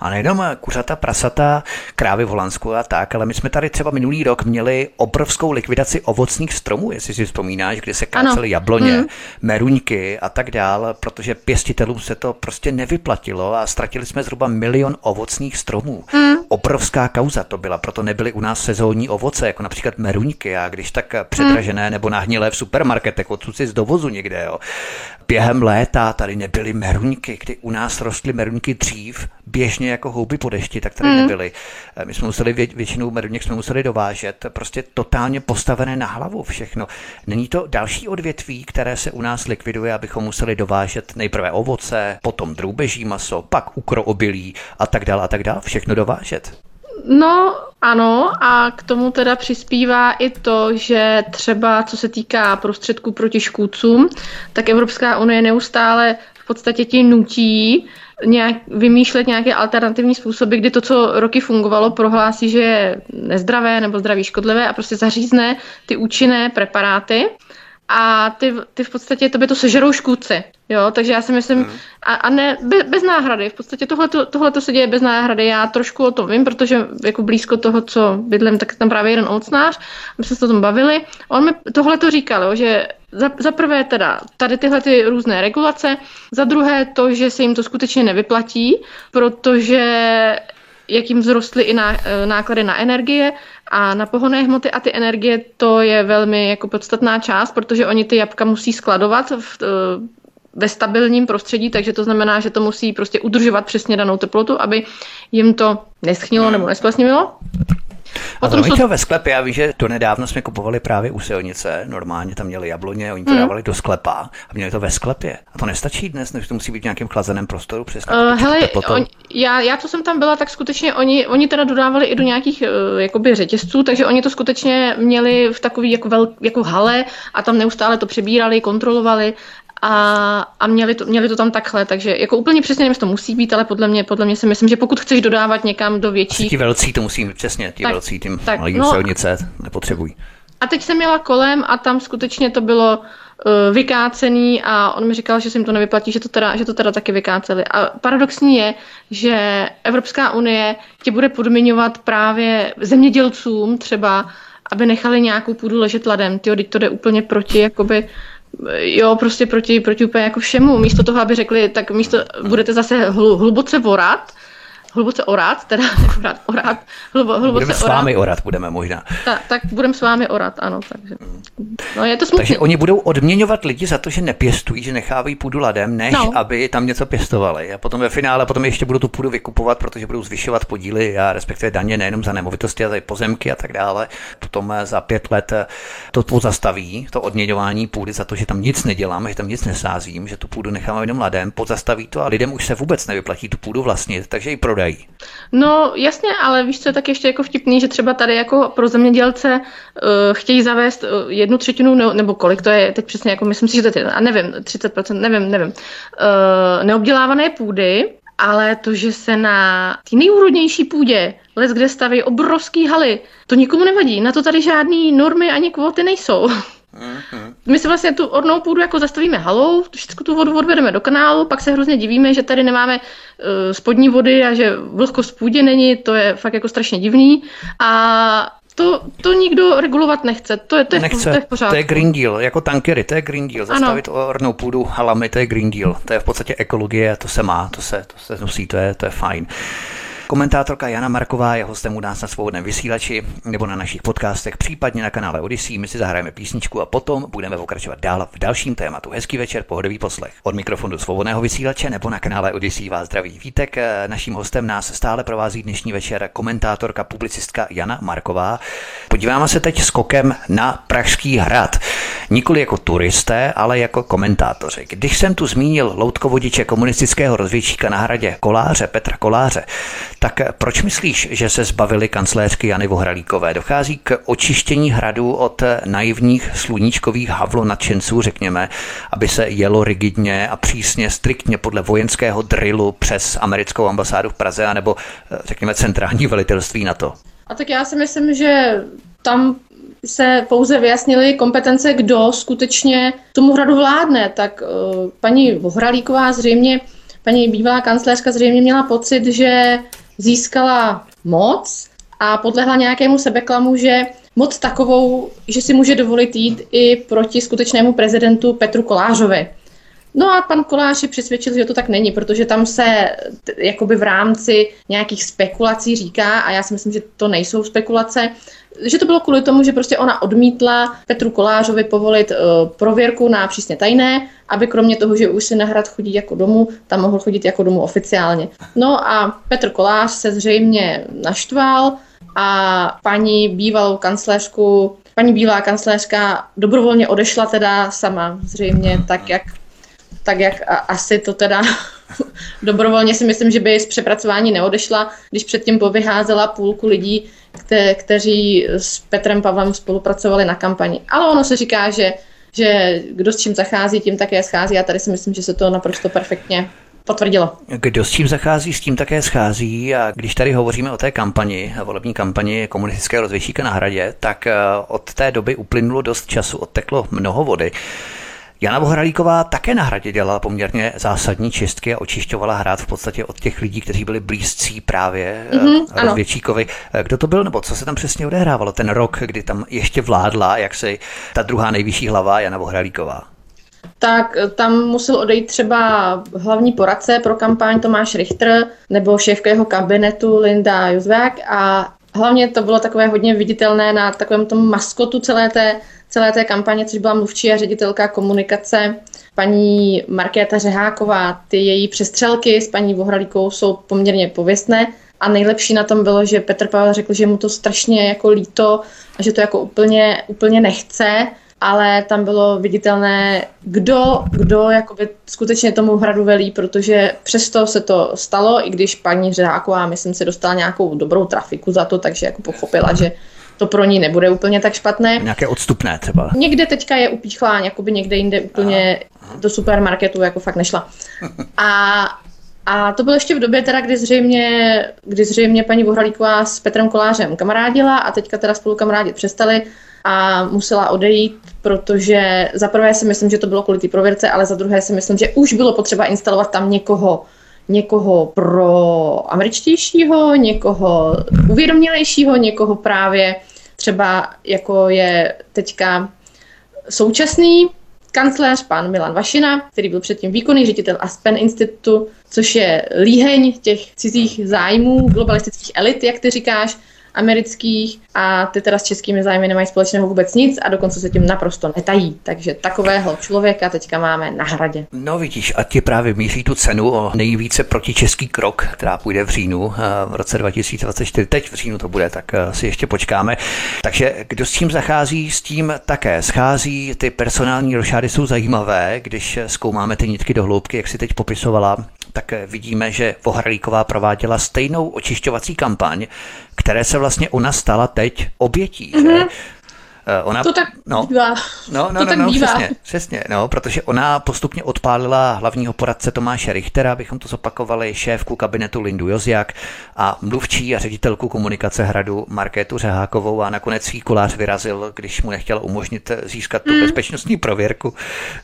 Speaker 1: A nejenom kuřata, prasata, krávy v Holandsku a tak, ale my jsme tady třeba minulý rok měli obrovskou likvidaci ovocných stromů, jestli si vzpomínáš, kdy se kácely jabloně, mm. meruňky a tak dál, protože pěstitelům se to prostě nevyplatilo a ztratili jsme zhruba milion ovocných stromů. Mm. Obrovská kauza to byla, proto nebyly u nás sezónní ovoce, jako například meruňky a když tak předražené mm. nebo nahnilé v supermarketech, odsud si z dovozu někde. Jo. Během léta tady nebyly meruňky, kdy u nás rostly meruňky dřív, běžně jako houby po dešti, tak tady mm. nebyly. Eh, my jsme museli vě, většinou meruněk jsme museli dovážet, prostě totálně postavené na hlavu všechno. Není to další odvětví, které se u nás likviduje, abychom museli dovážet nejprve ovoce, potom drůbeží maso, pak ukroobilí a tak dále a tak dále, všechno dovážet.
Speaker 2: No ano a k tomu teda přispívá i to, že třeba co se týká prostředků proti škůdcům, tak Evropská unie neustále v podstatě ti nutí nějak, vymýšlet nějaké alternativní způsoby, kdy to, co roky fungovalo, prohlásí, že je nezdravé nebo zdraví škodlivé a prostě zařízne ty účinné preparáty a ty, ty v podstatě tobě to sežerou škůdci. Jo, takže já si myslím, hmm. a, a ne, bez, bez náhrady, v podstatě tohle to se děje bez náhrady, já trošku o tom vím, protože jako blízko toho, co bydlím, tak tam právě jeden ovocnář, my jsme se o tom bavili, on mi tohle to říkal, jo, že za, za prvé teda tady tyhle ty různé regulace, za druhé to, že se jim to skutečně nevyplatí, protože jak jim vzrostly i ná, e, náklady na energie a na pohonné hmoty a ty energie, to je velmi jako podstatná část, protože oni ty jabka musí skladovat v, e, ve stabilním prostředí, takže to znamená, že to musí prostě udržovat přesně danou teplotu, aby jim to neschnilo nebo nesplesnilo.
Speaker 1: A to jsou... ve sklepě, já vím, že to nedávno jsme kupovali právě u silnice, normálně tam měli jabloně, oni to mm. dávali do sklepa a měli to ve sklepě. A to nestačí dnes, než to musí být v nějakém chlazeném prostoru přes uh,
Speaker 2: Hele, on, já, já, co jsem tam byla, tak skutečně oni, oni teda dodávali i do nějakých uh, jakoby řetězců, takže oni to skutečně měli v takový jako, vel, jako hale a tam neustále to přebírali, kontrolovali a, a měli, to, měli to tam takhle, takže jako úplně přesně nevím, to musí být, ale podle mě, podle mě si myslím, že pokud chceš dodávat někam do větší...
Speaker 1: Ti velcí to musí být přesně, ti tak, velcí tím tak, malý no, silnice nepotřebují.
Speaker 2: A teď jsem měla kolem a tam skutečně to bylo uh, vykácený a on mi říkal, že se jim to nevyplatí, že to teda, že to teda taky vykáceli. A paradoxní je, že Evropská unie tě bude podmiňovat právě zemědělcům třeba, aby nechali nějakou půdu ležet ladem. Tyjo, teď to jde úplně proti jakoby jo, prostě proti, proti úplně jako všemu. Místo toho, aby řekli, tak místo budete zase hluboce vorat, hluboce orat, teda orat, orat, hlubo, hluboce
Speaker 1: budeme s vámi orat, budeme možná.
Speaker 2: Ta, tak budeme s vámi orat, ano. Takže, no, je to smutný.
Speaker 1: Takže oni budou odměňovat lidi za to, že nepěstují, že nechávají půdu ladem, než no. aby tam něco pěstovali. A potom ve finále potom ještě budou tu půdu vykupovat, protože budou zvyšovat podíly a respektive daně nejenom za nemovitosti, ale i pozemky a tak dále. Potom eh, za pět let eh, to pozastaví, to odměňování půdy za to, že tam nic nedělám, že tam nic nesázím, že tu půdu nechám jenom ladem, pozastaví to a lidem už se vůbec nevyplatí tu půdu vlastnit, takže ji prodají prodají.
Speaker 2: No jasně, ale víš, co je tak ještě jako vtipný, že třeba tady jako pro zemědělce uh, chtějí zavést uh, jednu třetinu, ne, nebo kolik to je teď přesně, jako myslím si, že to je, a nevím, 30%, nevím, nevím, uh, neobdělávané půdy, ale to, že se na té nejúrodnější půdě les, kde staví obrovský haly, to nikomu nevadí. Na to tady žádné normy ani kvóty nejsou. Mm-hmm. My si vlastně tu ornou půdu jako zastavíme halou, všechno tu vodu odvedeme do kanálu, pak se hrozně divíme, že tady nemáme uh, spodní vody a že vlhkost v půdě není, to je fakt jako strašně divný. A to, to nikdo regulovat nechce. To je, to je,
Speaker 1: nechce.
Speaker 2: To je v pořádku.
Speaker 1: To je Green Deal, jako tankery, to je Green Deal. Zastavit ano. ornou půdu halami, to je Green Deal. To je v podstatě ekologie, to se má, to se, to se nosí, to je, to je fajn. Komentátorka Jana Marková je hostem u nás na svobodném vysílači nebo na našich podcastech, případně na kanále Odyssey. My si zahrajeme písničku a potom budeme pokračovat dál v dalším tématu. Hezký večer, pohodový poslech. Od mikrofonu svobodného vysílače nebo na kanále Odyssey vás zdraví Vítek. Naším hostem nás stále provází dnešní večer komentátorka, publicistka Jana Marková. Podíváme se teď skokem na Pražský hrad. Nikoli jako turisté, ale jako komentátoři. Když jsem tu zmínil loutkovodiče komunistického rozvědčíka na hradě Koláře, Petra Koláře, tak proč myslíš, že se zbavili kancléřky Jany Vohralíkové? Dochází k očištění hradu od naivních sluníčkových havlo nadšenců, řekněme, aby se jelo rigidně a přísně, striktně podle vojenského drillu přes americkou ambasádu v Praze, anebo řekněme centrální velitelství na to.
Speaker 2: A tak já si myslím, že tam se pouze vyjasnily kompetence, kdo skutečně tomu hradu vládne. Tak paní Vohralíková zřejmě, paní bývalá kancléřka zřejmě měla pocit, že získala moc a podlehla nějakému sebeklamu, že moc takovou, že si může dovolit jít i proti skutečnému prezidentu Petru Kolářovi. No a pan Kolář je přesvědčil, že to tak není, protože tam se jakoby v rámci nějakých spekulací říká, a já si myslím, že to nejsou spekulace, že to bylo kvůli tomu, že prostě ona odmítla Petru Kolářovi povolit uh, prověrku na přísně tajné, aby kromě toho, že už si na hrad chodí jako domů, tam mohl chodit jako domů oficiálně. No a Petr Kolář se zřejmě naštval a paní bývalou kancléřku, paní bývalá kancléřka dobrovolně odešla teda sama, zřejmě tak, jak tak jak asi to teda dobrovolně si myslím, že by z přepracování neodešla, když předtím povyházela půlku lidí, kte, kteří s Petrem Pavlem spolupracovali na kampani. Ale ono se říká, že, že kdo s čím zachází, tím také schází a tady si myslím, že se to naprosto perfektně potvrdilo.
Speaker 1: Kdo s tím zachází, s tím také schází a když tady hovoříme o té kampani, volební kampani komunistického rozvěšíka na hradě, tak eh, od té doby uplynulo dost času, odteklo mnoho vody. Jana Bohralíková také na hradě dělala poměrně zásadní čistky a očišťovala hrad v podstatě od těch lidí, kteří byli blízcí právě mm-hmm, Rozvědčíkovi. Kdo to byl, nebo co se tam přesně odehrávalo ten rok, kdy tam ještě vládla, jak se ta druhá nejvyšší hlava Jana Bohralíková?
Speaker 2: tak tam musel odejít třeba hlavní poradce pro kampaň Tomáš Richter nebo šéfka jeho kabinetu Linda Juzvák a hlavně to bylo takové hodně viditelné na takovém tom maskotu celé té, celé té kampaně, což byla mluvčí a ředitelka komunikace paní Markéta Řeháková. Ty její přestřelky s paní Vohralíkou jsou poměrně pověstné a nejlepší na tom bylo, že Petr Pavel řekl, že mu to strašně jako líto a že to jako úplně, úplně nechce ale tam bylo viditelné, kdo, kdo jakoby skutečně tomu hradu velí, protože přesto se to stalo, i když paní Řeháková, myslím, se dostala nějakou dobrou trafiku za to, takže jako pochopila, že to pro ní nebude úplně tak špatné.
Speaker 1: Nějaké odstupné třeba.
Speaker 2: Někde teďka je upíchlá, jakoby někde jinde úplně Aha. do supermarketu jako fakt nešla. A a to bylo ještě v době, teda, kdy, zřejmě, kdy zřejmě paní Vohralíková s Petrem Kolářem kamarádila a teďka teda spolu kamarádit přestali a musela odejít, protože za prvé si myslím, že to bylo kvůli té prověrce, ale za druhé si myslím, že už bylo potřeba instalovat tam někoho, někoho pro američtějšího, někoho uvědomělejšího, někoho právě třeba jako je teďka současný kancléř, pan Milan Vašina, který byl předtím výkonný ředitel Aspen Institutu, což je líheň těch cizích zájmů, globalistických elit, jak ty říkáš, amerických a ty teda s českými zájmy nemají společného vůbec nic a dokonce se tím naprosto netají. Takže takového člověka teďka máme na hradě.
Speaker 1: No vidíš, a ti právě míří tu cenu o nejvíce protičeský krok, která půjde v říjnu eh, v roce 2024. Teď v říjnu to bude, tak eh, si ještě počkáme. Takže kdo s tím zachází, s tím také schází. Ty personální rošády jsou zajímavé, když zkoumáme ty nitky do hloubky, jak si teď popisovala tak vidíme, že Vohralíková prováděla stejnou očišťovací kampaň, které se vlastně ona stala teď obětí. Mm-hmm.
Speaker 2: Eh, ona, to tak no, bývá.
Speaker 1: No, no, to no, tak no, bývá. Přesně, přesně, no, protože ona postupně odpálila hlavního poradce Tomáše Richtera, abychom to zopakovali, šéfku kabinetu Lindu Joziak a mluvčí a ředitelku komunikace hradu Markétu Řehákovou a nakonec svý kolář vyrazil, když mu nechtěl umožnit získat tu mm. bezpečnostní prověrku.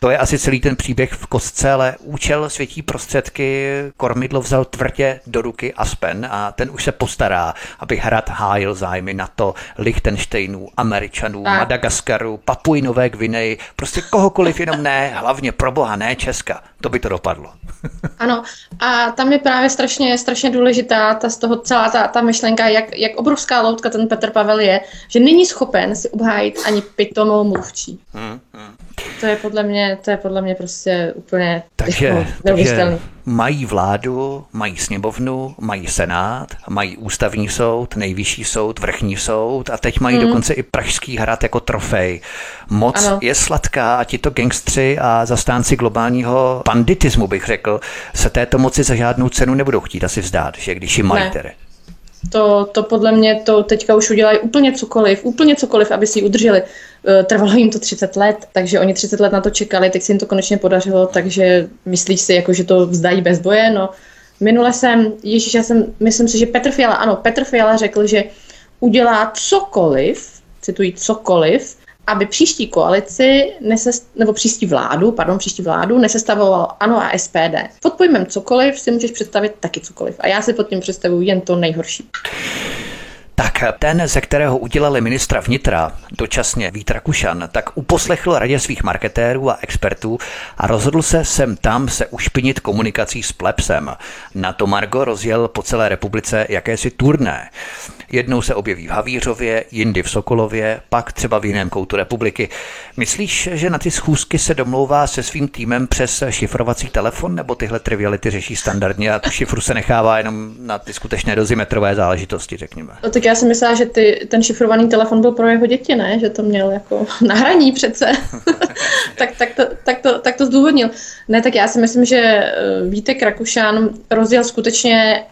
Speaker 1: To je asi celý ten příběh v kostce, ale účel světí prostředky, kormidlo vzal tvrdě do ruky Aspen a ten už se postará, aby hrad hájil zájmy NATO, Lichtensteinů, Američanů, tak. Madagaskaru, Papuji Nové Gvineji, prostě kohokoliv jenom ne, hlavně pro boha ne Česka. To by to dopadlo.
Speaker 2: ano, a tam je právě strašně, strašně důležitá ta z toho celá ta, ta myšlenka, jak, jak obrovská loutka ten Petr Pavel je, že není schopen si obhájit ani pitomou mluvčí. Hmm, hmm. To je podle mě, to je podle mě prostě úplně
Speaker 1: takže, jako takže mají vládu, mají sněmovnu, mají senát, mají ústavní soud, nejvyšší soud, vrchní soud a teď mají hmm. dokonce i Pražský hrad jako trofej. Moc ano. je sladká a tito gangstři a zastánci globálního banditismu, bych řekl, se této moci za žádnou cenu nebudou chtít asi vzdát, že když ji mají tedy.
Speaker 2: To, to podle mě to teďka už udělají úplně cokoliv, úplně cokoliv, aby si ji udrželi. E, trvalo jim to 30 let, takže oni 30 let na to čekali, teď se jim to konečně podařilo, takže myslíš si, jako, že to vzdají bez boje? No, minule jsem, ježíš, já jsem, myslím si, že Petr Fiala, ano, Petr Fiala řekl, že udělá cokoliv, cituji cokoliv, aby příští koalici, nesest, nebo příští vládu, pardon, příští vládu nesestavoval ANO a SPD. Pod pojmem cokoliv si můžeš představit taky cokoliv. A já si pod tím představuji jen to nejhorší.
Speaker 1: Tak ten, ze kterého udělali ministra vnitra dočasně Vít Rakušan, tak uposlechl radě svých marketérů a expertů a rozhodl se sem tam se ušpinit komunikací s plebsem. Na to Margo rozjel po celé republice jakési turné. Jednou se objeví v Havířově, jindy v Sokolově, pak třeba v jiném koutu republiky. Myslíš, že na ty schůzky se domlouvá se svým týmem přes šifrovací telefon, nebo tyhle triviality řeší standardně a tu šifru se nechává jenom na ty skutečné dozimetrové záležitosti, řekněme?
Speaker 2: No, tak já si myslím, že ty, ten šifrovaný telefon byl pro jeho děti, ne? Že to měl jako nahraní přece. tak, tak, to, tak, to, tak to zdůvodnil. Ne, tak já si myslím, že eh, Vítek Rakušan rozjel skutečně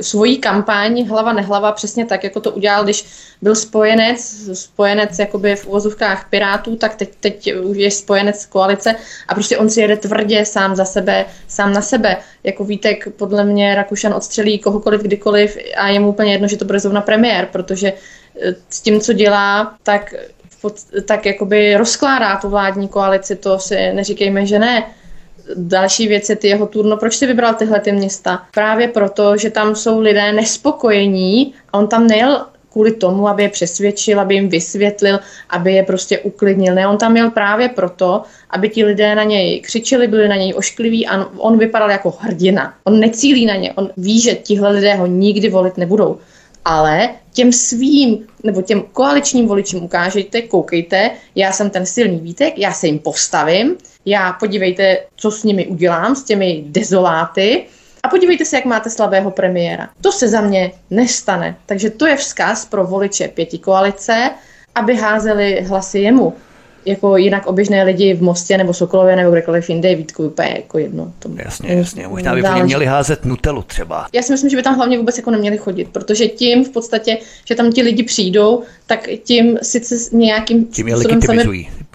Speaker 2: svoji kampaň hlava nehlava přesně tak, jako to udělal, když byl spojenec, spojenec jakoby v uvozovkách Pirátů, tak teď, teď už je spojenec koalice a prostě on si jede tvrdě sám za sebe, sám na sebe. Jako Vítek, podle mě Rakušan odstřelí kohokoliv, kdykoliv a je mu úplně jedno, že to bude zrovna premiér, protože eh, s tím, co dělá, tak tak jakoby rozkládá tu vládní koalici, to si neříkejme, že ne Další věc je ty jeho turno. Proč si vybral tyhle ty města? Právě proto, že tam jsou lidé nespokojení a on tam nejel kvůli tomu, aby je přesvědčil, aby jim vysvětlil, aby je prostě uklidnil. Ne, on tam měl právě proto, aby ti lidé na něj křičeli, byli na něj oškliví a on vypadal jako hrdina. On necílí na ně, on ví, že tihle lidé ho nikdy volit nebudou. Ale těm svým nebo těm koaličním voličům ukážete, koukejte, já jsem ten silný výtek, já se jim postavím, já podívejte, co s nimi udělám, s těmi dezoláty, a podívejte se, jak máte slabého premiéra. To se za mě nestane. Takže to je vzkaz pro voliče pěti koalice, aby házeli hlasy jemu jako jinak oběžné lidi v Mostě nebo Sokolově nebo kdekoliv jinde je Vítku úplně jako jedno.
Speaker 1: To jasně, jasně. Možná by záleží. měli házet Nutelu třeba.
Speaker 2: Já si myslím, že by tam hlavně vůbec jako neměli chodit, protože tím v podstatě, že tam ti lidi přijdou, tak tím sice nějakým
Speaker 1: tím je legitimizují. Sami,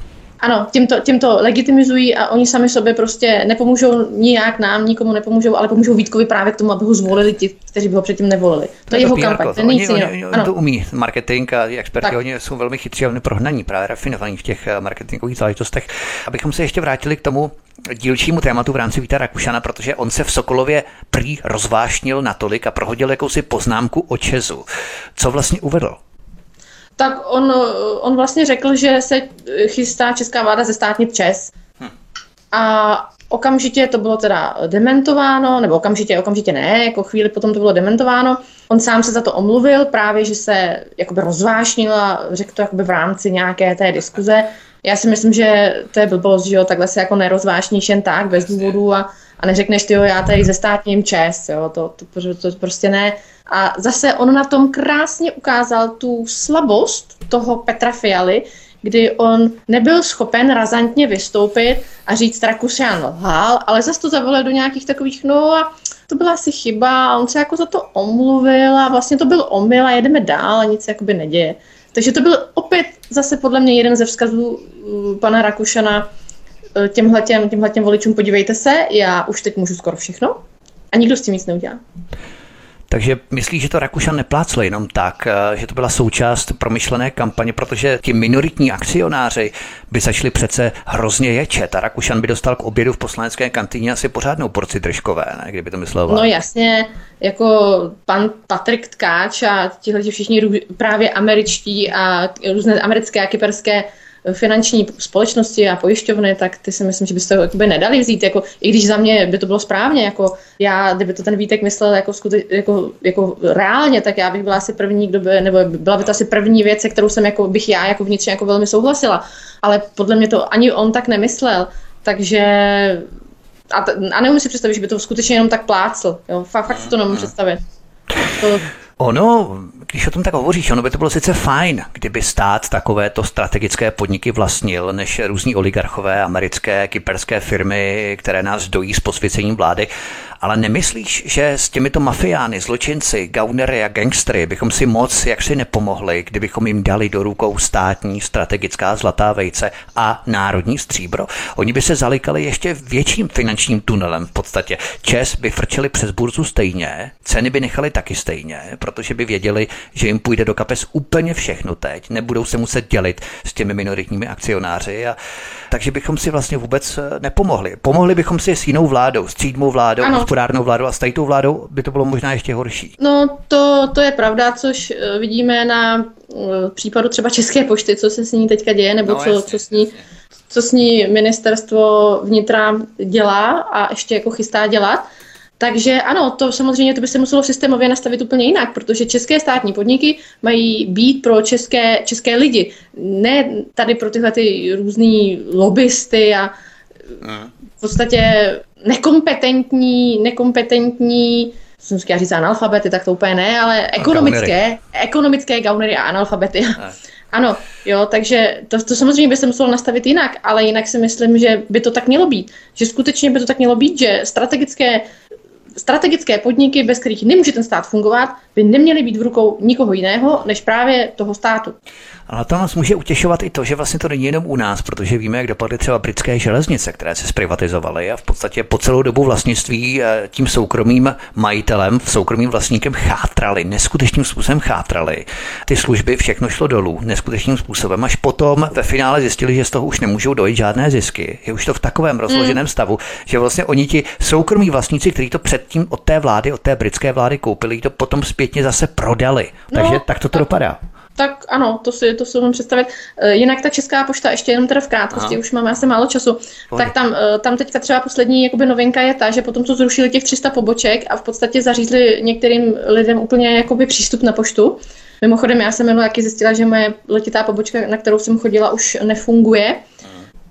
Speaker 2: ano, tím to, tím to legitimizují a oni sami sobě prostě nepomůžou nijak nám, nikomu nepomůžou, ale pomůžou Vítkovi právě k tomu, aby ho zvolili ti, kteří by ho předtím nevolili. To, to je jeho kampaň, to
Speaker 1: oni, oni, oni, oni to umí, marketing a experti, tak. oni jsou velmi chytří a oni prohnaní, právě rafinovaní v těch eh, marketingových záležitostech. Abychom se ještě vrátili k tomu dílčímu tématu v rámci Víta Rakušana, protože on se v Sokolově prý rozvášnil natolik a prohodil jakousi poznámku o Česu. Co vlastně uvedl?
Speaker 2: Tak on, on vlastně řekl, že se chystá česká vláda ze státní Čes. Hm. A okamžitě to bylo teda dementováno, nebo okamžitě, okamžitě ne, jako chvíli potom to bylo dementováno. On sám se za to omluvil, právě, že se jakoby rozvášnil a řekl to jakoby v rámci nějaké té diskuze. Já si myslím, že to je blbost, že jo, takhle se jako nerozvášníš jen tak, bez důvodu a, a neřekneš, ty jo, já tady ze státním čes, jo, to, to, to, to prostě ne. A zase on na tom krásně ukázal tu slabost toho Petra Fialy, kdy on nebyl schopen razantně vystoupit a říct Rakušan lhal, ale zase to zavolil do nějakých takových, no a to byla asi chyba a on se jako za to omluvil a vlastně to byl omyl a jedeme dál a nic se jakoby neděje. Takže to byl opět zase podle mě jeden ze vzkazů uh, pana Rakušana uh, těmhletěm, těmhletěm voličům, podívejte se, já už teď můžu skoro všechno a nikdo s tím nic neudělá.
Speaker 1: Takže myslíš, že to Rakušan neplácl jenom tak, eh, že to byla součást promyšlené kampaně, protože ti minoritní akcionáři by začali přece hrozně ječet a Rakušan by dostal k obědu v poslanecké kantýně asi pořádnou porci držkové, ne? kdyby to myslel.
Speaker 2: No jasně, jako pan Patrik Tkáč a tihle všichni právě američtí a různé americké a kyperské finanční společnosti a pojišťovny, tak ty si myslím, že byste to jakoby nedali vzít, jako, i když za mě by to bylo správně, jako já, kdyby to ten Vítek myslel jako, skute, jako, jako reálně, tak já bych byla asi první, kdo by, nebo byla by to asi první věc, se kterou jsem jako, bych já jako vnitřně jako velmi souhlasila, ale podle mě to ani on tak nemyslel, takže a, t- a neumím si představit, že by to skutečně jenom tak plácl. Jo? Fakt, fakt si to nemůžu představit.
Speaker 1: To, Ono, když o tom tak hovoříš, ono by to bylo sice fajn, kdyby stát takovéto strategické podniky vlastnil, než různí oligarchové, americké, kyperské firmy, které nás dojí s posvěcením vlády, ale nemyslíš, že s těmito mafiány, zločinci, gaunery a gangstry bychom si moc jaksi nepomohli, kdybychom jim dali do rukou státní strategická zlatá vejce a národní stříbro? Oni by se zalikali ještě větším finančním tunelem v podstatě. Čes by frčeli přes burzu stejně, ceny by nechali taky stejně, protože by věděli, že jim půjde do kapes úplně všechno teď, nebudou se muset dělit s těmi minoritními akcionáři a takže bychom si vlastně vůbec eh, nepomohli. Pomohli bychom si s jinou vládou, s třídmou vládou, ano. hospodárnou vládou a s tou vládou by to bylo možná ještě horší.
Speaker 2: No to, to je pravda, což eh, vidíme na eh, případu třeba České pošty, co se s ní teďka děje, nebo no, co, jasně, co s ní co s ní ministerstvo vnitra dělá a ještě jako chystá dělat. Takže ano, to samozřejmě to by se muselo systémově nastavit úplně jinak, protože české státní podniky mají být pro české, české lidi, ne tady pro tyhle ty různý lobbysty a v podstatě nekompetentní, nekompetentní jsem chtěla říct analfabety, tak to úplně ne, ale ekonomické, gaunery. ekonomické gaunery a analfabety. Ne. Ano, jo, takže to, to samozřejmě by se muselo nastavit jinak, ale jinak si myslím, že by to tak mělo být. Že skutečně by to tak mělo být, že strategické strategické podniky, bez kterých nemůže ten stát fungovat, by neměly být v rukou nikoho jiného, než právě toho státu.
Speaker 1: Ale to nás může utěšovat i to, že vlastně to není jenom u nás, protože víme, jak dopadly třeba britské železnice, které se zprivatizovaly a v podstatě po celou dobu vlastnictví eh, tím soukromým majitelem, soukromým vlastníkem chátrali, neskutečným způsobem chátrali. Ty služby, všechno šlo dolů, neskutečným způsobem, až potom ve finále zjistili, že z toho už nemůžou dojít žádné zisky. Je už to v takovém rozloženém mm. stavu, že vlastně oni ti soukromí vlastníci, kteří to předtím od té vlády, od té britské vlády koupili, to potom zpětně zase prodali. Takže no, tak to, to dopadá.
Speaker 2: Tak ano, to si, to si můžu představit. Eh, jinak ta Česká pošta, ještě jenom teda v krátkosti, Aha. už máme asi málo času, Pohodě. tak tam, eh, tam teďka třeba poslední jakoby novinka je ta, že potom to zrušili těch 300 poboček a v podstatě zařízli některým lidem úplně jakoby přístup na poštu. Mimochodem, já jsem minule taky zjistila, že moje letitá pobočka, na kterou jsem chodila, už nefunguje.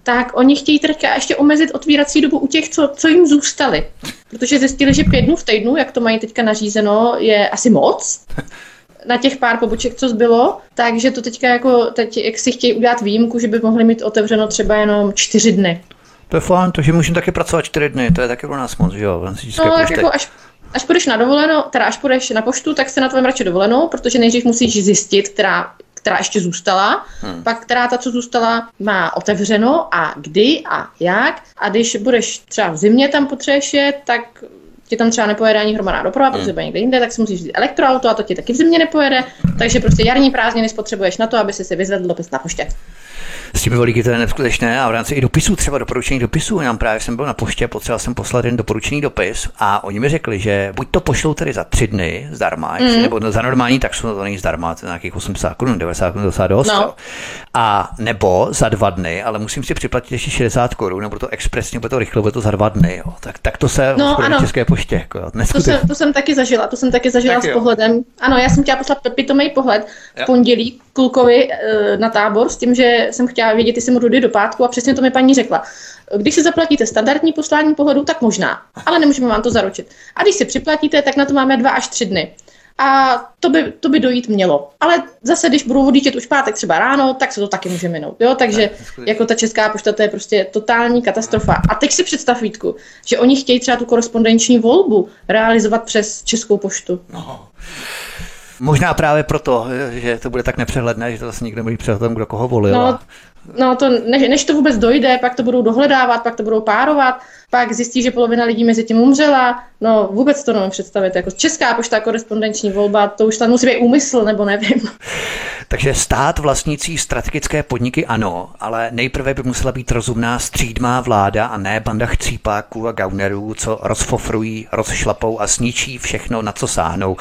Speaker 2: Tak oni chtějí teďka ještě omezit otvírací dobu u těch, co, co jim zůstali. Protože zjistili, že pět dnů v týdnu, jak to mají teďka nařízeno, je asi moc na těch pár poboček, co zbylo, takže to teďka jako, teď, jak si chtějí udělat výjimku, že by mohli mít otevřeno třeba jenom čtyři dny.
Speaker 1: To je fajn, to, že můžeme taky pracovat čtyři dny, to je taky pro nás moc, že jo?
Speaker 2: No, tak jako až, až půjdeš na dovolenou, teda až půjdeš na poštu, tak se na tvém radši dovolenou, protože nejdřív musíš zjistit, která, která ještě zůstala, hmm. pak která ta, co zůstala, má otevřeno a kdy a jak. A když budeš třeba v zimě tam potřebuješ je, tak ti tam třeba nepojede ani hromadná doprava, hmm. protože bude někde jinde, tak si musíš vzít elektroauto a to ti taky v zimě nepojede. Takže prostě jarní prázdniny spotřebuješ na to, aby si si vyzvedl dopis na poště
Speaker 1: s těmi volíky to je neskutečné a v rámci i dopisů, třeba doporučení dopisů, já právě jsem byl na poště, potřeboval jsem poslat jeden doporučený dopis a oni mi řekli, že buď to pošlou tedy za tři dny zdarma, mm. nebo za normální tak jsou to není zdarma, to je nějakých 80 korun, 90 korun docela dost, no. a nebo za dva dny, ale musím si připlatit ještě 60 korun, nebo to expresně, nebo to rychle, bude to za dva dny, jo. Tak, tak to se no, ano. České poště. Jako.
Speaker 2: To, jsem, to jsem taky zažila, to jsem taky zažila tak s jo. pohledem. Ano, já jsem chtěla poslat pitomý pohled v pondělí klukovi e, na tábor s tím, že jsem chtěla vědět, jestli mu jdu do pátku a přesně to mi paní řekla. Když si zaplatíte standardní poslání pohledu, tak možná, ale nemůžeme vám to zaručit. A když si připlatíte, tak na to máme dva až tři dny. A to by, to by dojít mělo. Ale zase, když budou odjíždět už pátek třeba ráno, tak se to taky může minout. Jo? Takže jako ta česká pošta, to je prostě totální katastrofa. A teď si představ, Vítku, že oni chtějí třeba tu korespondenční volbu realizovat přes českou poštu. No.
Speaker 1: Možná právě proto, že to bude tak nepřehledné, že to zase nikdo před tom, kdo koho volil.
Speaker 2: No, no to, než, než to vůbec dojde, pak to budou dohledávat, pak to budou párovat, pak zjistí, že polovina lidí mezi tím umřela. No vůbec to nemůžu představit. Jako česká pošta korespondenční volba, to už tam musí být úmysl, nebo nevím.
Speaker 1: Takže stát vlastnící strategické podniky ano, ale nejprve by musela být rozumná střídmá vláda a ne banda chcípáků a gaunerů, co rozfofrují, rozšlapou a sničí všechno, na co sáhnou.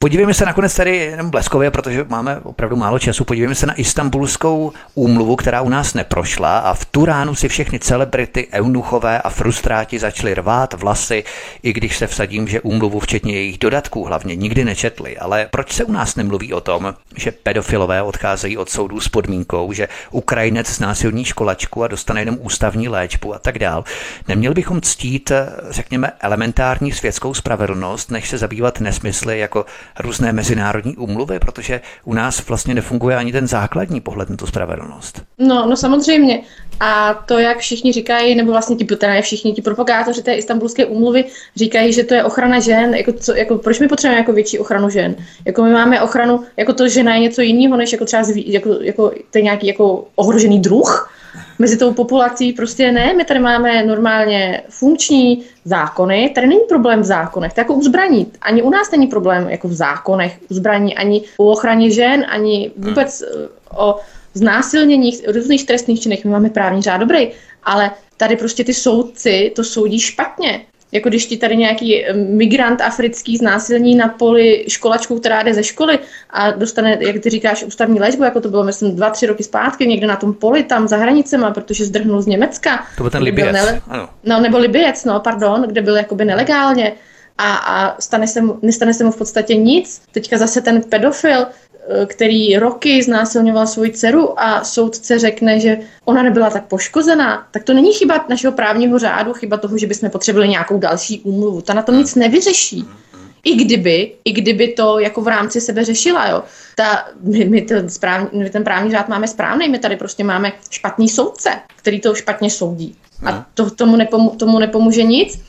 Speaker 1: Podívejme se nakonec tady jenom bleskově, protože máme opravdu málo času. Podívejme se na istambulskou úmluvu, která u nás neprošla a v tu ránu si všechny celebrity, eunuchové a frustráti začali rvát vlasy, i když se vsadím, že úmluvu včetně jejich dodatků hlavně nikdy nečetli. Ale proč se u nás nemluví o tom, že pedofilové odcházejí od soudů s podmínkou, že Ukrajinec znásilní školačku a dostane jenom ústavní léčbu a tak dál? Neměli bychom ctít, řekněme, elementární světskou spravedlnost, než se zabývat nesmysly jako různé mezinárodní úmluvy, protože u nás vlastně nefunguje ani ten základní pohled na tu spravedlnost.
Speaker 2: No, no samozřejmě. A to, jak všichni říkají, nebo vlastně ti, teda všichni ti propagátoři té istambulské úmluvy říkají, že to je ochrana žen, jako, co, jako proč my potřebujeme jako větší ochranu žen? Jako my máme ochranu, jako to žena je něco jiného, než jako třeba zví, jako, jako ten nějaký jako ohrožený druh, mezi tou populací prostě ne, my tady máme normálně funkční zákony, tady není problém v zákonech, to jako u zbraní. Ani u nás není problém jako v zákonech u zbraní, ani u ochraně žen, ani vůbec eh, o znásilněních, různých trestných činech. My máme právní řád. Dobrý, ale tady prostě ty soudci to soudí špatně. Jako když ti tady nějaký eh, migrant africký znásilní na poli školačku, která jde ze školy a dostane, jak ty říkáš, ústavní léčbu, jako to bylo, myslím, dva, tři roky zpátky, někde na tom poli, tam za hranicema, protože zdrhnul z Německa.
Speaker 1: To byl ten Libiec, nele-
Speaker 2: ano. No, nebo Libiec, no, pardon, kde byl jakoby nelegálně a, a stane se mu, nestane se mu v podstatě nic. Teďka zase ten pedofil, který roky znásilňoval svoji dceru a soudce řekne, že ona nebyla tak poškozená, tak to není chyba našeho právního řádu, chyba toho, že bychom potřebovali nějakou další úmluvu. Ta na tom nic nevyřeší. I kdyby, i kdyby to jako v rámci sebe řešila, jo. Ta, my, my, ten správný, my ten právní řád máme správný, my tady prostě máme špatný soudce, který to špatně soudí. A no. to, tomu, nepomu, tomu nepomůže nic.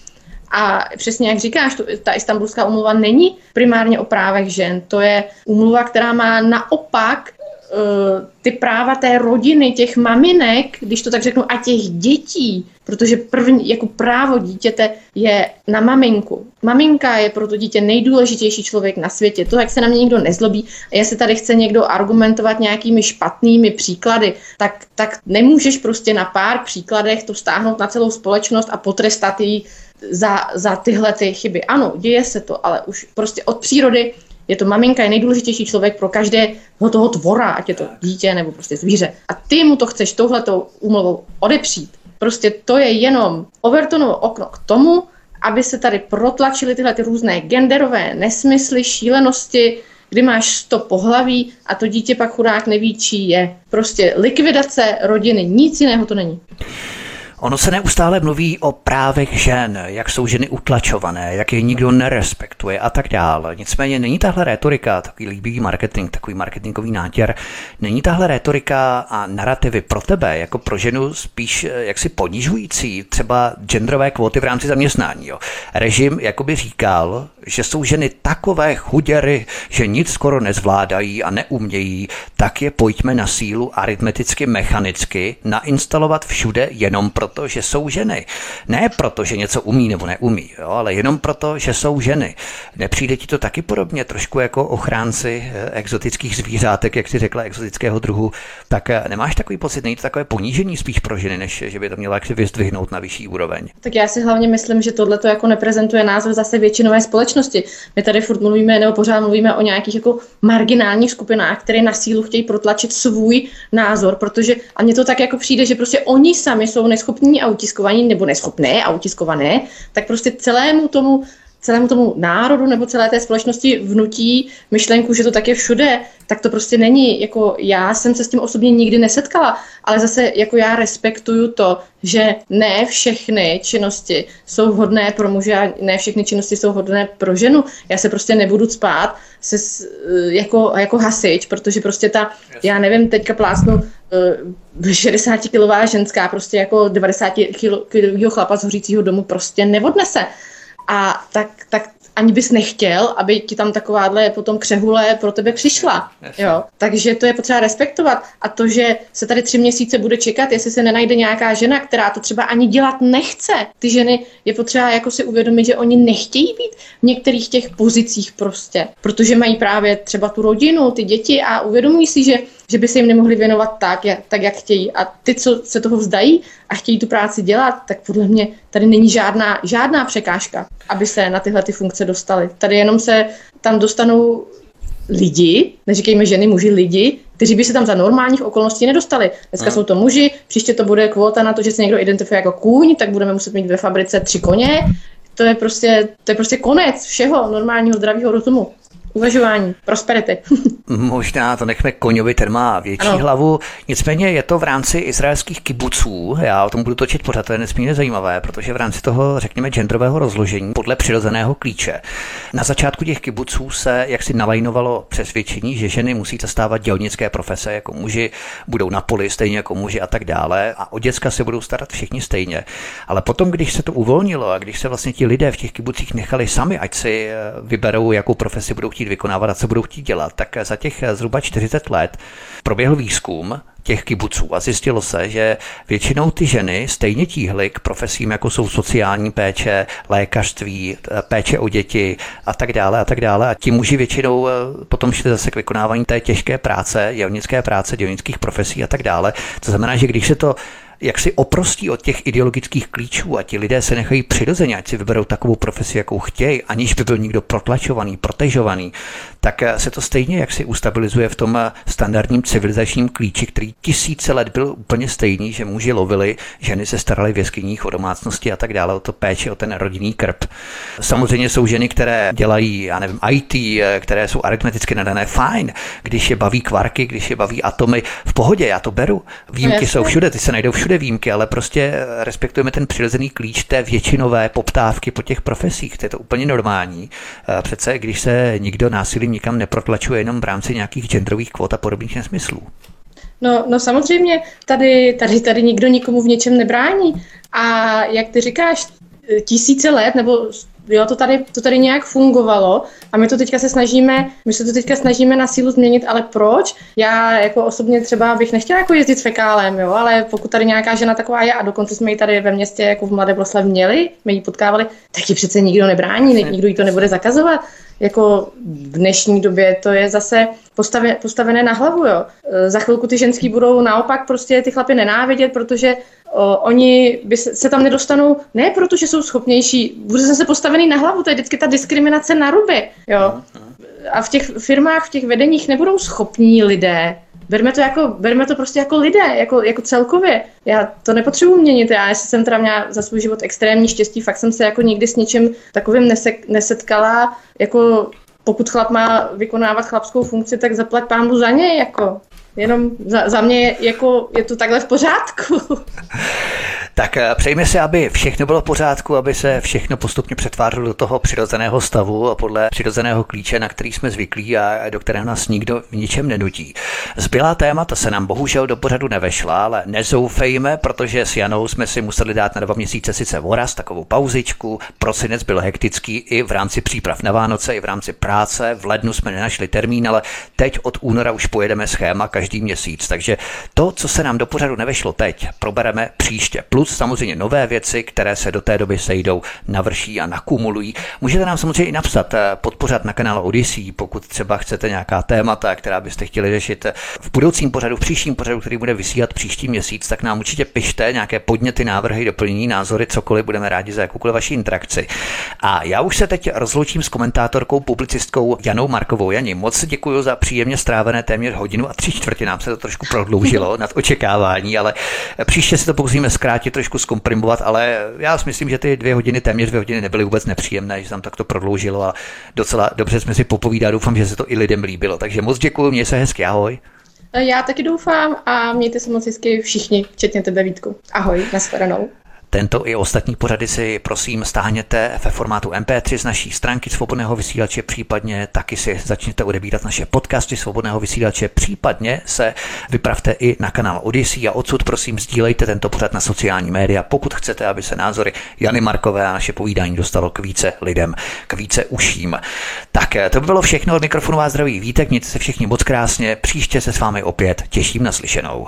Speaker 2: A přesně jak říkáš, to, ta istambulská umluva není primárně o právech žen. To je umluva, která má naopak Eh, ty práva té rodiny, těch maminek, když to tak řeknu, a těch dětí, protože první, jako právo dítěte je na maminku. Maminka je pro to dítě nejdůležitější člověk na světě. To, jak se na mě někdo nezlobí a jestli tady chce někdo argumentovat nějakými špatnými příklady, tak, tak nemůžeš prostě na pár příkladech to stáhnout na celou společnost a potrestat ji za, za tyhle ty chyby. Ano, děje se to, ale už prostě od přírody je to maminka, je nejdůležitější člověk pro každého toho tvora, ať je to dítě nebo prostě zvíře. A ty mu to chceš touhletou úmluvou odepřít. Prostě to je jenom Overtonovo okno k tomu, aby se tady protlačily tyhle ty různé genderové nesmysly, šílenosti, kdy máš 100 pohlaví a to dítě pak chudák neví, čí je. Prostě likvidace rodiny, nic jiného to není.
Speaker 1: Ono se neustále mluví o právech žen, jak jsou ženy utlačované, jak je nikdo nerespektuje a tak dále. Nicméně není tahle retorika, takový líbivý marketing, takový marketingový nátěr, není tahle retorika a narrativy pro tebe, jako pro ženu spíš eh, jaksi ponižující, třeba genderové kvóty v rámci zaměstnání. Jo. Režim jakoby říkal, že jsou ženy takové chuděry, že nic skoro nezvládají a neumějí, tak je pojďme na sílu aritmeticky, mechanicky nainstalovat všude jenom proto, že jsou ženy. Ne proto, že něco umí nebo neumí, jo, ale jenom proto, že jsou ženy. Nepřijde ti to taky podobně, trošku jako ochránci eh, exotických zvířátek, jak si řekla, exotického druhu, tak eh, nemáš takový pocit, není to takové ponížení spíš pro ženy, než že by to mělo jaksi vyzdvihnout na vyšší úroveň?
Speaker 2: Tak já si hlavně myslím, že tohle to jako neprezentuje názor zase většinové společnosti. My tady furt mluvíme, nebo pořád mluvíme o nějakých jako marginálních skupinách, které na sílu chtějí protlačit svůj názor, protože a mně to tak jako přijde, že prostě oni sami jsou neschopní a utiskovaní, nebo neschopné a utiskované, tak prostě celému tomu celému tomu národu nebo celé té společnosti vnutí myšlenku, že to tak je všude, tak to prostě není. Jako já jsem se s tím osobně nikdy nesetkala, ale zase jako já respektuju to, že ne všechny činnosti jsou vhodné pro muže a ne všechny činnosti jsou vhodné pro ženu. Já se prostě nebudu spát se, jako, jako hasič, protože prostě ta, já nevím, teďka plásnu 60-kilová ženská, prostě jako 90-kilového chlapa z hořícího domu prostě neodnese. A tak, tak ani bys nechtěl, aby ti tam takováhle potom křehule pro tebe přišla. Jo? Takže to je potřeba respektovat. A to, že se tady tři měsíce bude čekat, jestli se nenajde nějaká žena, která to třeba ani dělat nechce. Ty ženy je potřeba jako si uvědomit, že oni nechtějí být v některých těch pozicích prostě, protože mají právě třeba tu rodinu, ty děti a uvědomují si, že že by se jim nemohli věnovat tak, jak, tak, jak chtějí. A ty, co se toho vzdají a chtějí tu práci dělat, tak podle mě tady není žádná, žádná překážka, aby se na tyhle ty funkce dostali. Tady jenom se tam dostanou lidi, neříkejme ženy, muži, lidi, kteří by se tam za normálních okolností nedostali. Dneska no. jsou to muži, příště to bude kvota na to, že se někdo identifikuje jako kůň, tak budeme muset mít ve fabrice tři koně. To je prostě, to je prostě konec všeho normálního zdravého rozumu uvažování, prosperity.
Speaker 1: Možná to nechme koňovi, ten má větší ano. hlavu. Nicméně je to v rámci izraelských kibuců. Já o tom budu točit pořád, to je nesmírně zajímavé, protože v rámci toho, řekněme, genderového rozložení podle přirozeného klíče. Na začátku těch kibuců se jaksi nalajnovalo přesvědčení, že ženy musí zastávat dělnické profese jako muži, budou na poli stejně jako muži a tak dále a o děcka se budou starat všichni stejně. Ale potom, když se to uvolnilo a když se vlastně ti lidé v těch kibucích nechali sami, ať si eh, vyberou, jakou profesi budou chtít vykonávat a co budou chtít dělat, tak za těch zhruba 40 let proběhl výzkum těch kibuců a zjistilo se, že většinou ty ženy stejně tíhly k profesím, jako jsou sociální péče, lékařství, péče o děti a tak dále a tak dále. A ti muži většinou eh, potom šli zase k vykonávání té těžké práce, dělnické práce, dělnických profesí a tak dále. To znamená, že když se to jak si oprostí od těch ideologických klíčů a ti lidé se nechají přirozeně, ať si vyberou takovou profesi, jakou chtějí, aniž by byl někdo protlačovaný, protežovaný, tak eh, se to stejně jak si ustabilizuje v tom eh, standardním civilizačním klíči, který tisíce let byl úplně stejný, že muži lovili, ženy se staraly v jeskyních o domácnosti a tak dále, o to péče, o ten rodinný krb. Samozřejmě jsou ženy, které dělají, já nevím, IT, eh, které jsou aritmeticky nadané, fajn, když je baví kvarky, když je baví atomy, v pohodě, já to beru. Výjimky jsou všude, ty se najdou všude výjimky, ale prostě respektujeme ten přirozený klíč té většinové poptávky po těch profesích, to je to úplně normální. Přece, když se nikdo násilí nikam neprotlačuje jenom v rámci nějakých genderových kvot a podobných nesmyslů.
Speaker 2: No, no samozřejmě tady, tady, tady nikdo nikomu v něčem nebrání. A jak ty říkáš, tisíce let, nebo jo, to tady, to tady nějak fungovalo a my to teďka se snažíme, my se to teďka snažíme na sílu změnit, ale proč? Já jako osobně třeba bych nechtěla jako jezdit s fekálem, jo, ale pokud tady nějaká žena taková je a dokonce jsme ji tady ve městě jako v Mladé Boleslav měli, my ji potkávali, tak ji přece nikdo nebrání, nikdo jí to nebude zakazovat. Jako v dnešní době to je zase postavené, postavené na hlavu, jo. E, za chvilku ty ženský budou naopak prostě ty chlapy nenávidět, protože o, oni by se, se tam nedostanou, ne protože jsou schopnější, bude zase postavený na hlavu, to je vždycky ta diskriminace na ruby, jo. A v těch firmách, v těch vedeních nebudou schopní lidé, berme to, jako, berme to prostě jako lidé, jako, jako celkově. Já to nepotřebuji měnit. Já jsem teda měla za svůj život extrémní štěstí, fakt jsem se jako nikdy s ničím takovým nesek, nesetkala. Jako pokud chlap má vykonávat chlapskou funkci, tak zaplať pánu za něj, jako. Jenom za, za mě jako je to takhle v pořádku.
Speaker 1: Tak eh, přejme si, aby všechno bylo v pořádku, aby se všechno postupně přetvářilo do toho přirozeného stavu a podle přirozeného klíče, na který jsme zvyklí a do kterého nás nikdo v ničem nenutí. Zbylá témata se nám bohužel do pořadu nevešla, ale nezoufejme, protože s Janou jsme si museli dát na dva měsíce sice voraz, takovou pauzičku. Prosinec byl hektický i v rámci příprav na Vánoce, i v rámci práce. V lednu jsme nenašli termín, ale teď od února už pojedeme schéma každý měsíc. Takže to, co se nám do pořadu nevešlo teď, probereme příště. Plus samozřejmě nové věci, které se do té doby sejdou, navrší a nakumulují. Můžete nám samozřejmě i napsat, eh, podpořat na kanálu Odyssey, pokud třeba chcete nějaká témata, která byste chtěli řešit v budoucím pořadu, v příštím pořadu, který bude vysílat příští měsíc, tak nám určitě pište nějaké podněty, návrhy, doplnění, názory, cokoliv, budeme rádi za jakoukoliv vaši interakci. A já už se teď rozloučím s komentátorkou, publicistkou Janou Markovou. Janí, moc děkuji za příjemně strávené téměř hodinu a tři čtvrtě. Nám se to trošku prodloužilo nad očekávání, ale příště se to pokusíme zkrátit trošku zkomprimovat, ale já si myslím, že ty dvě hodiny, téměř dvě hodiny nebyly vůbec nepříjemné, že tam tak to prodloužilo a docela dobře jsme si popovídali. Doufám, že se to i lidem líbilo. Takže moc děkuji, měj se hezky, ahoj.
Speaker 2: Já taky doufám a mějte se moc hezky všichni, včetně tebe Vítku. Ahoj, nashledanou.
Speaker 1: Tento i ostatní pořady si prosím stáhněte ve formátu MP3 z naší stránky Svobodného vysílače, případně taky si začněte odebírat naše podcasty Svobodného vysílače, případně se vypravte i na kanál Odyssey a odsud prosím sdílejte tento pořad na sociální média, pokud chcete, aby se názory Jany Markové a naše povídání dostalo k více lidem, k více uším. Tak to by bylo všechno od mikrofonu vás zdraví Vítek, mějte se všichni moc krásně, příště se s vámi opět těším na slyšenou.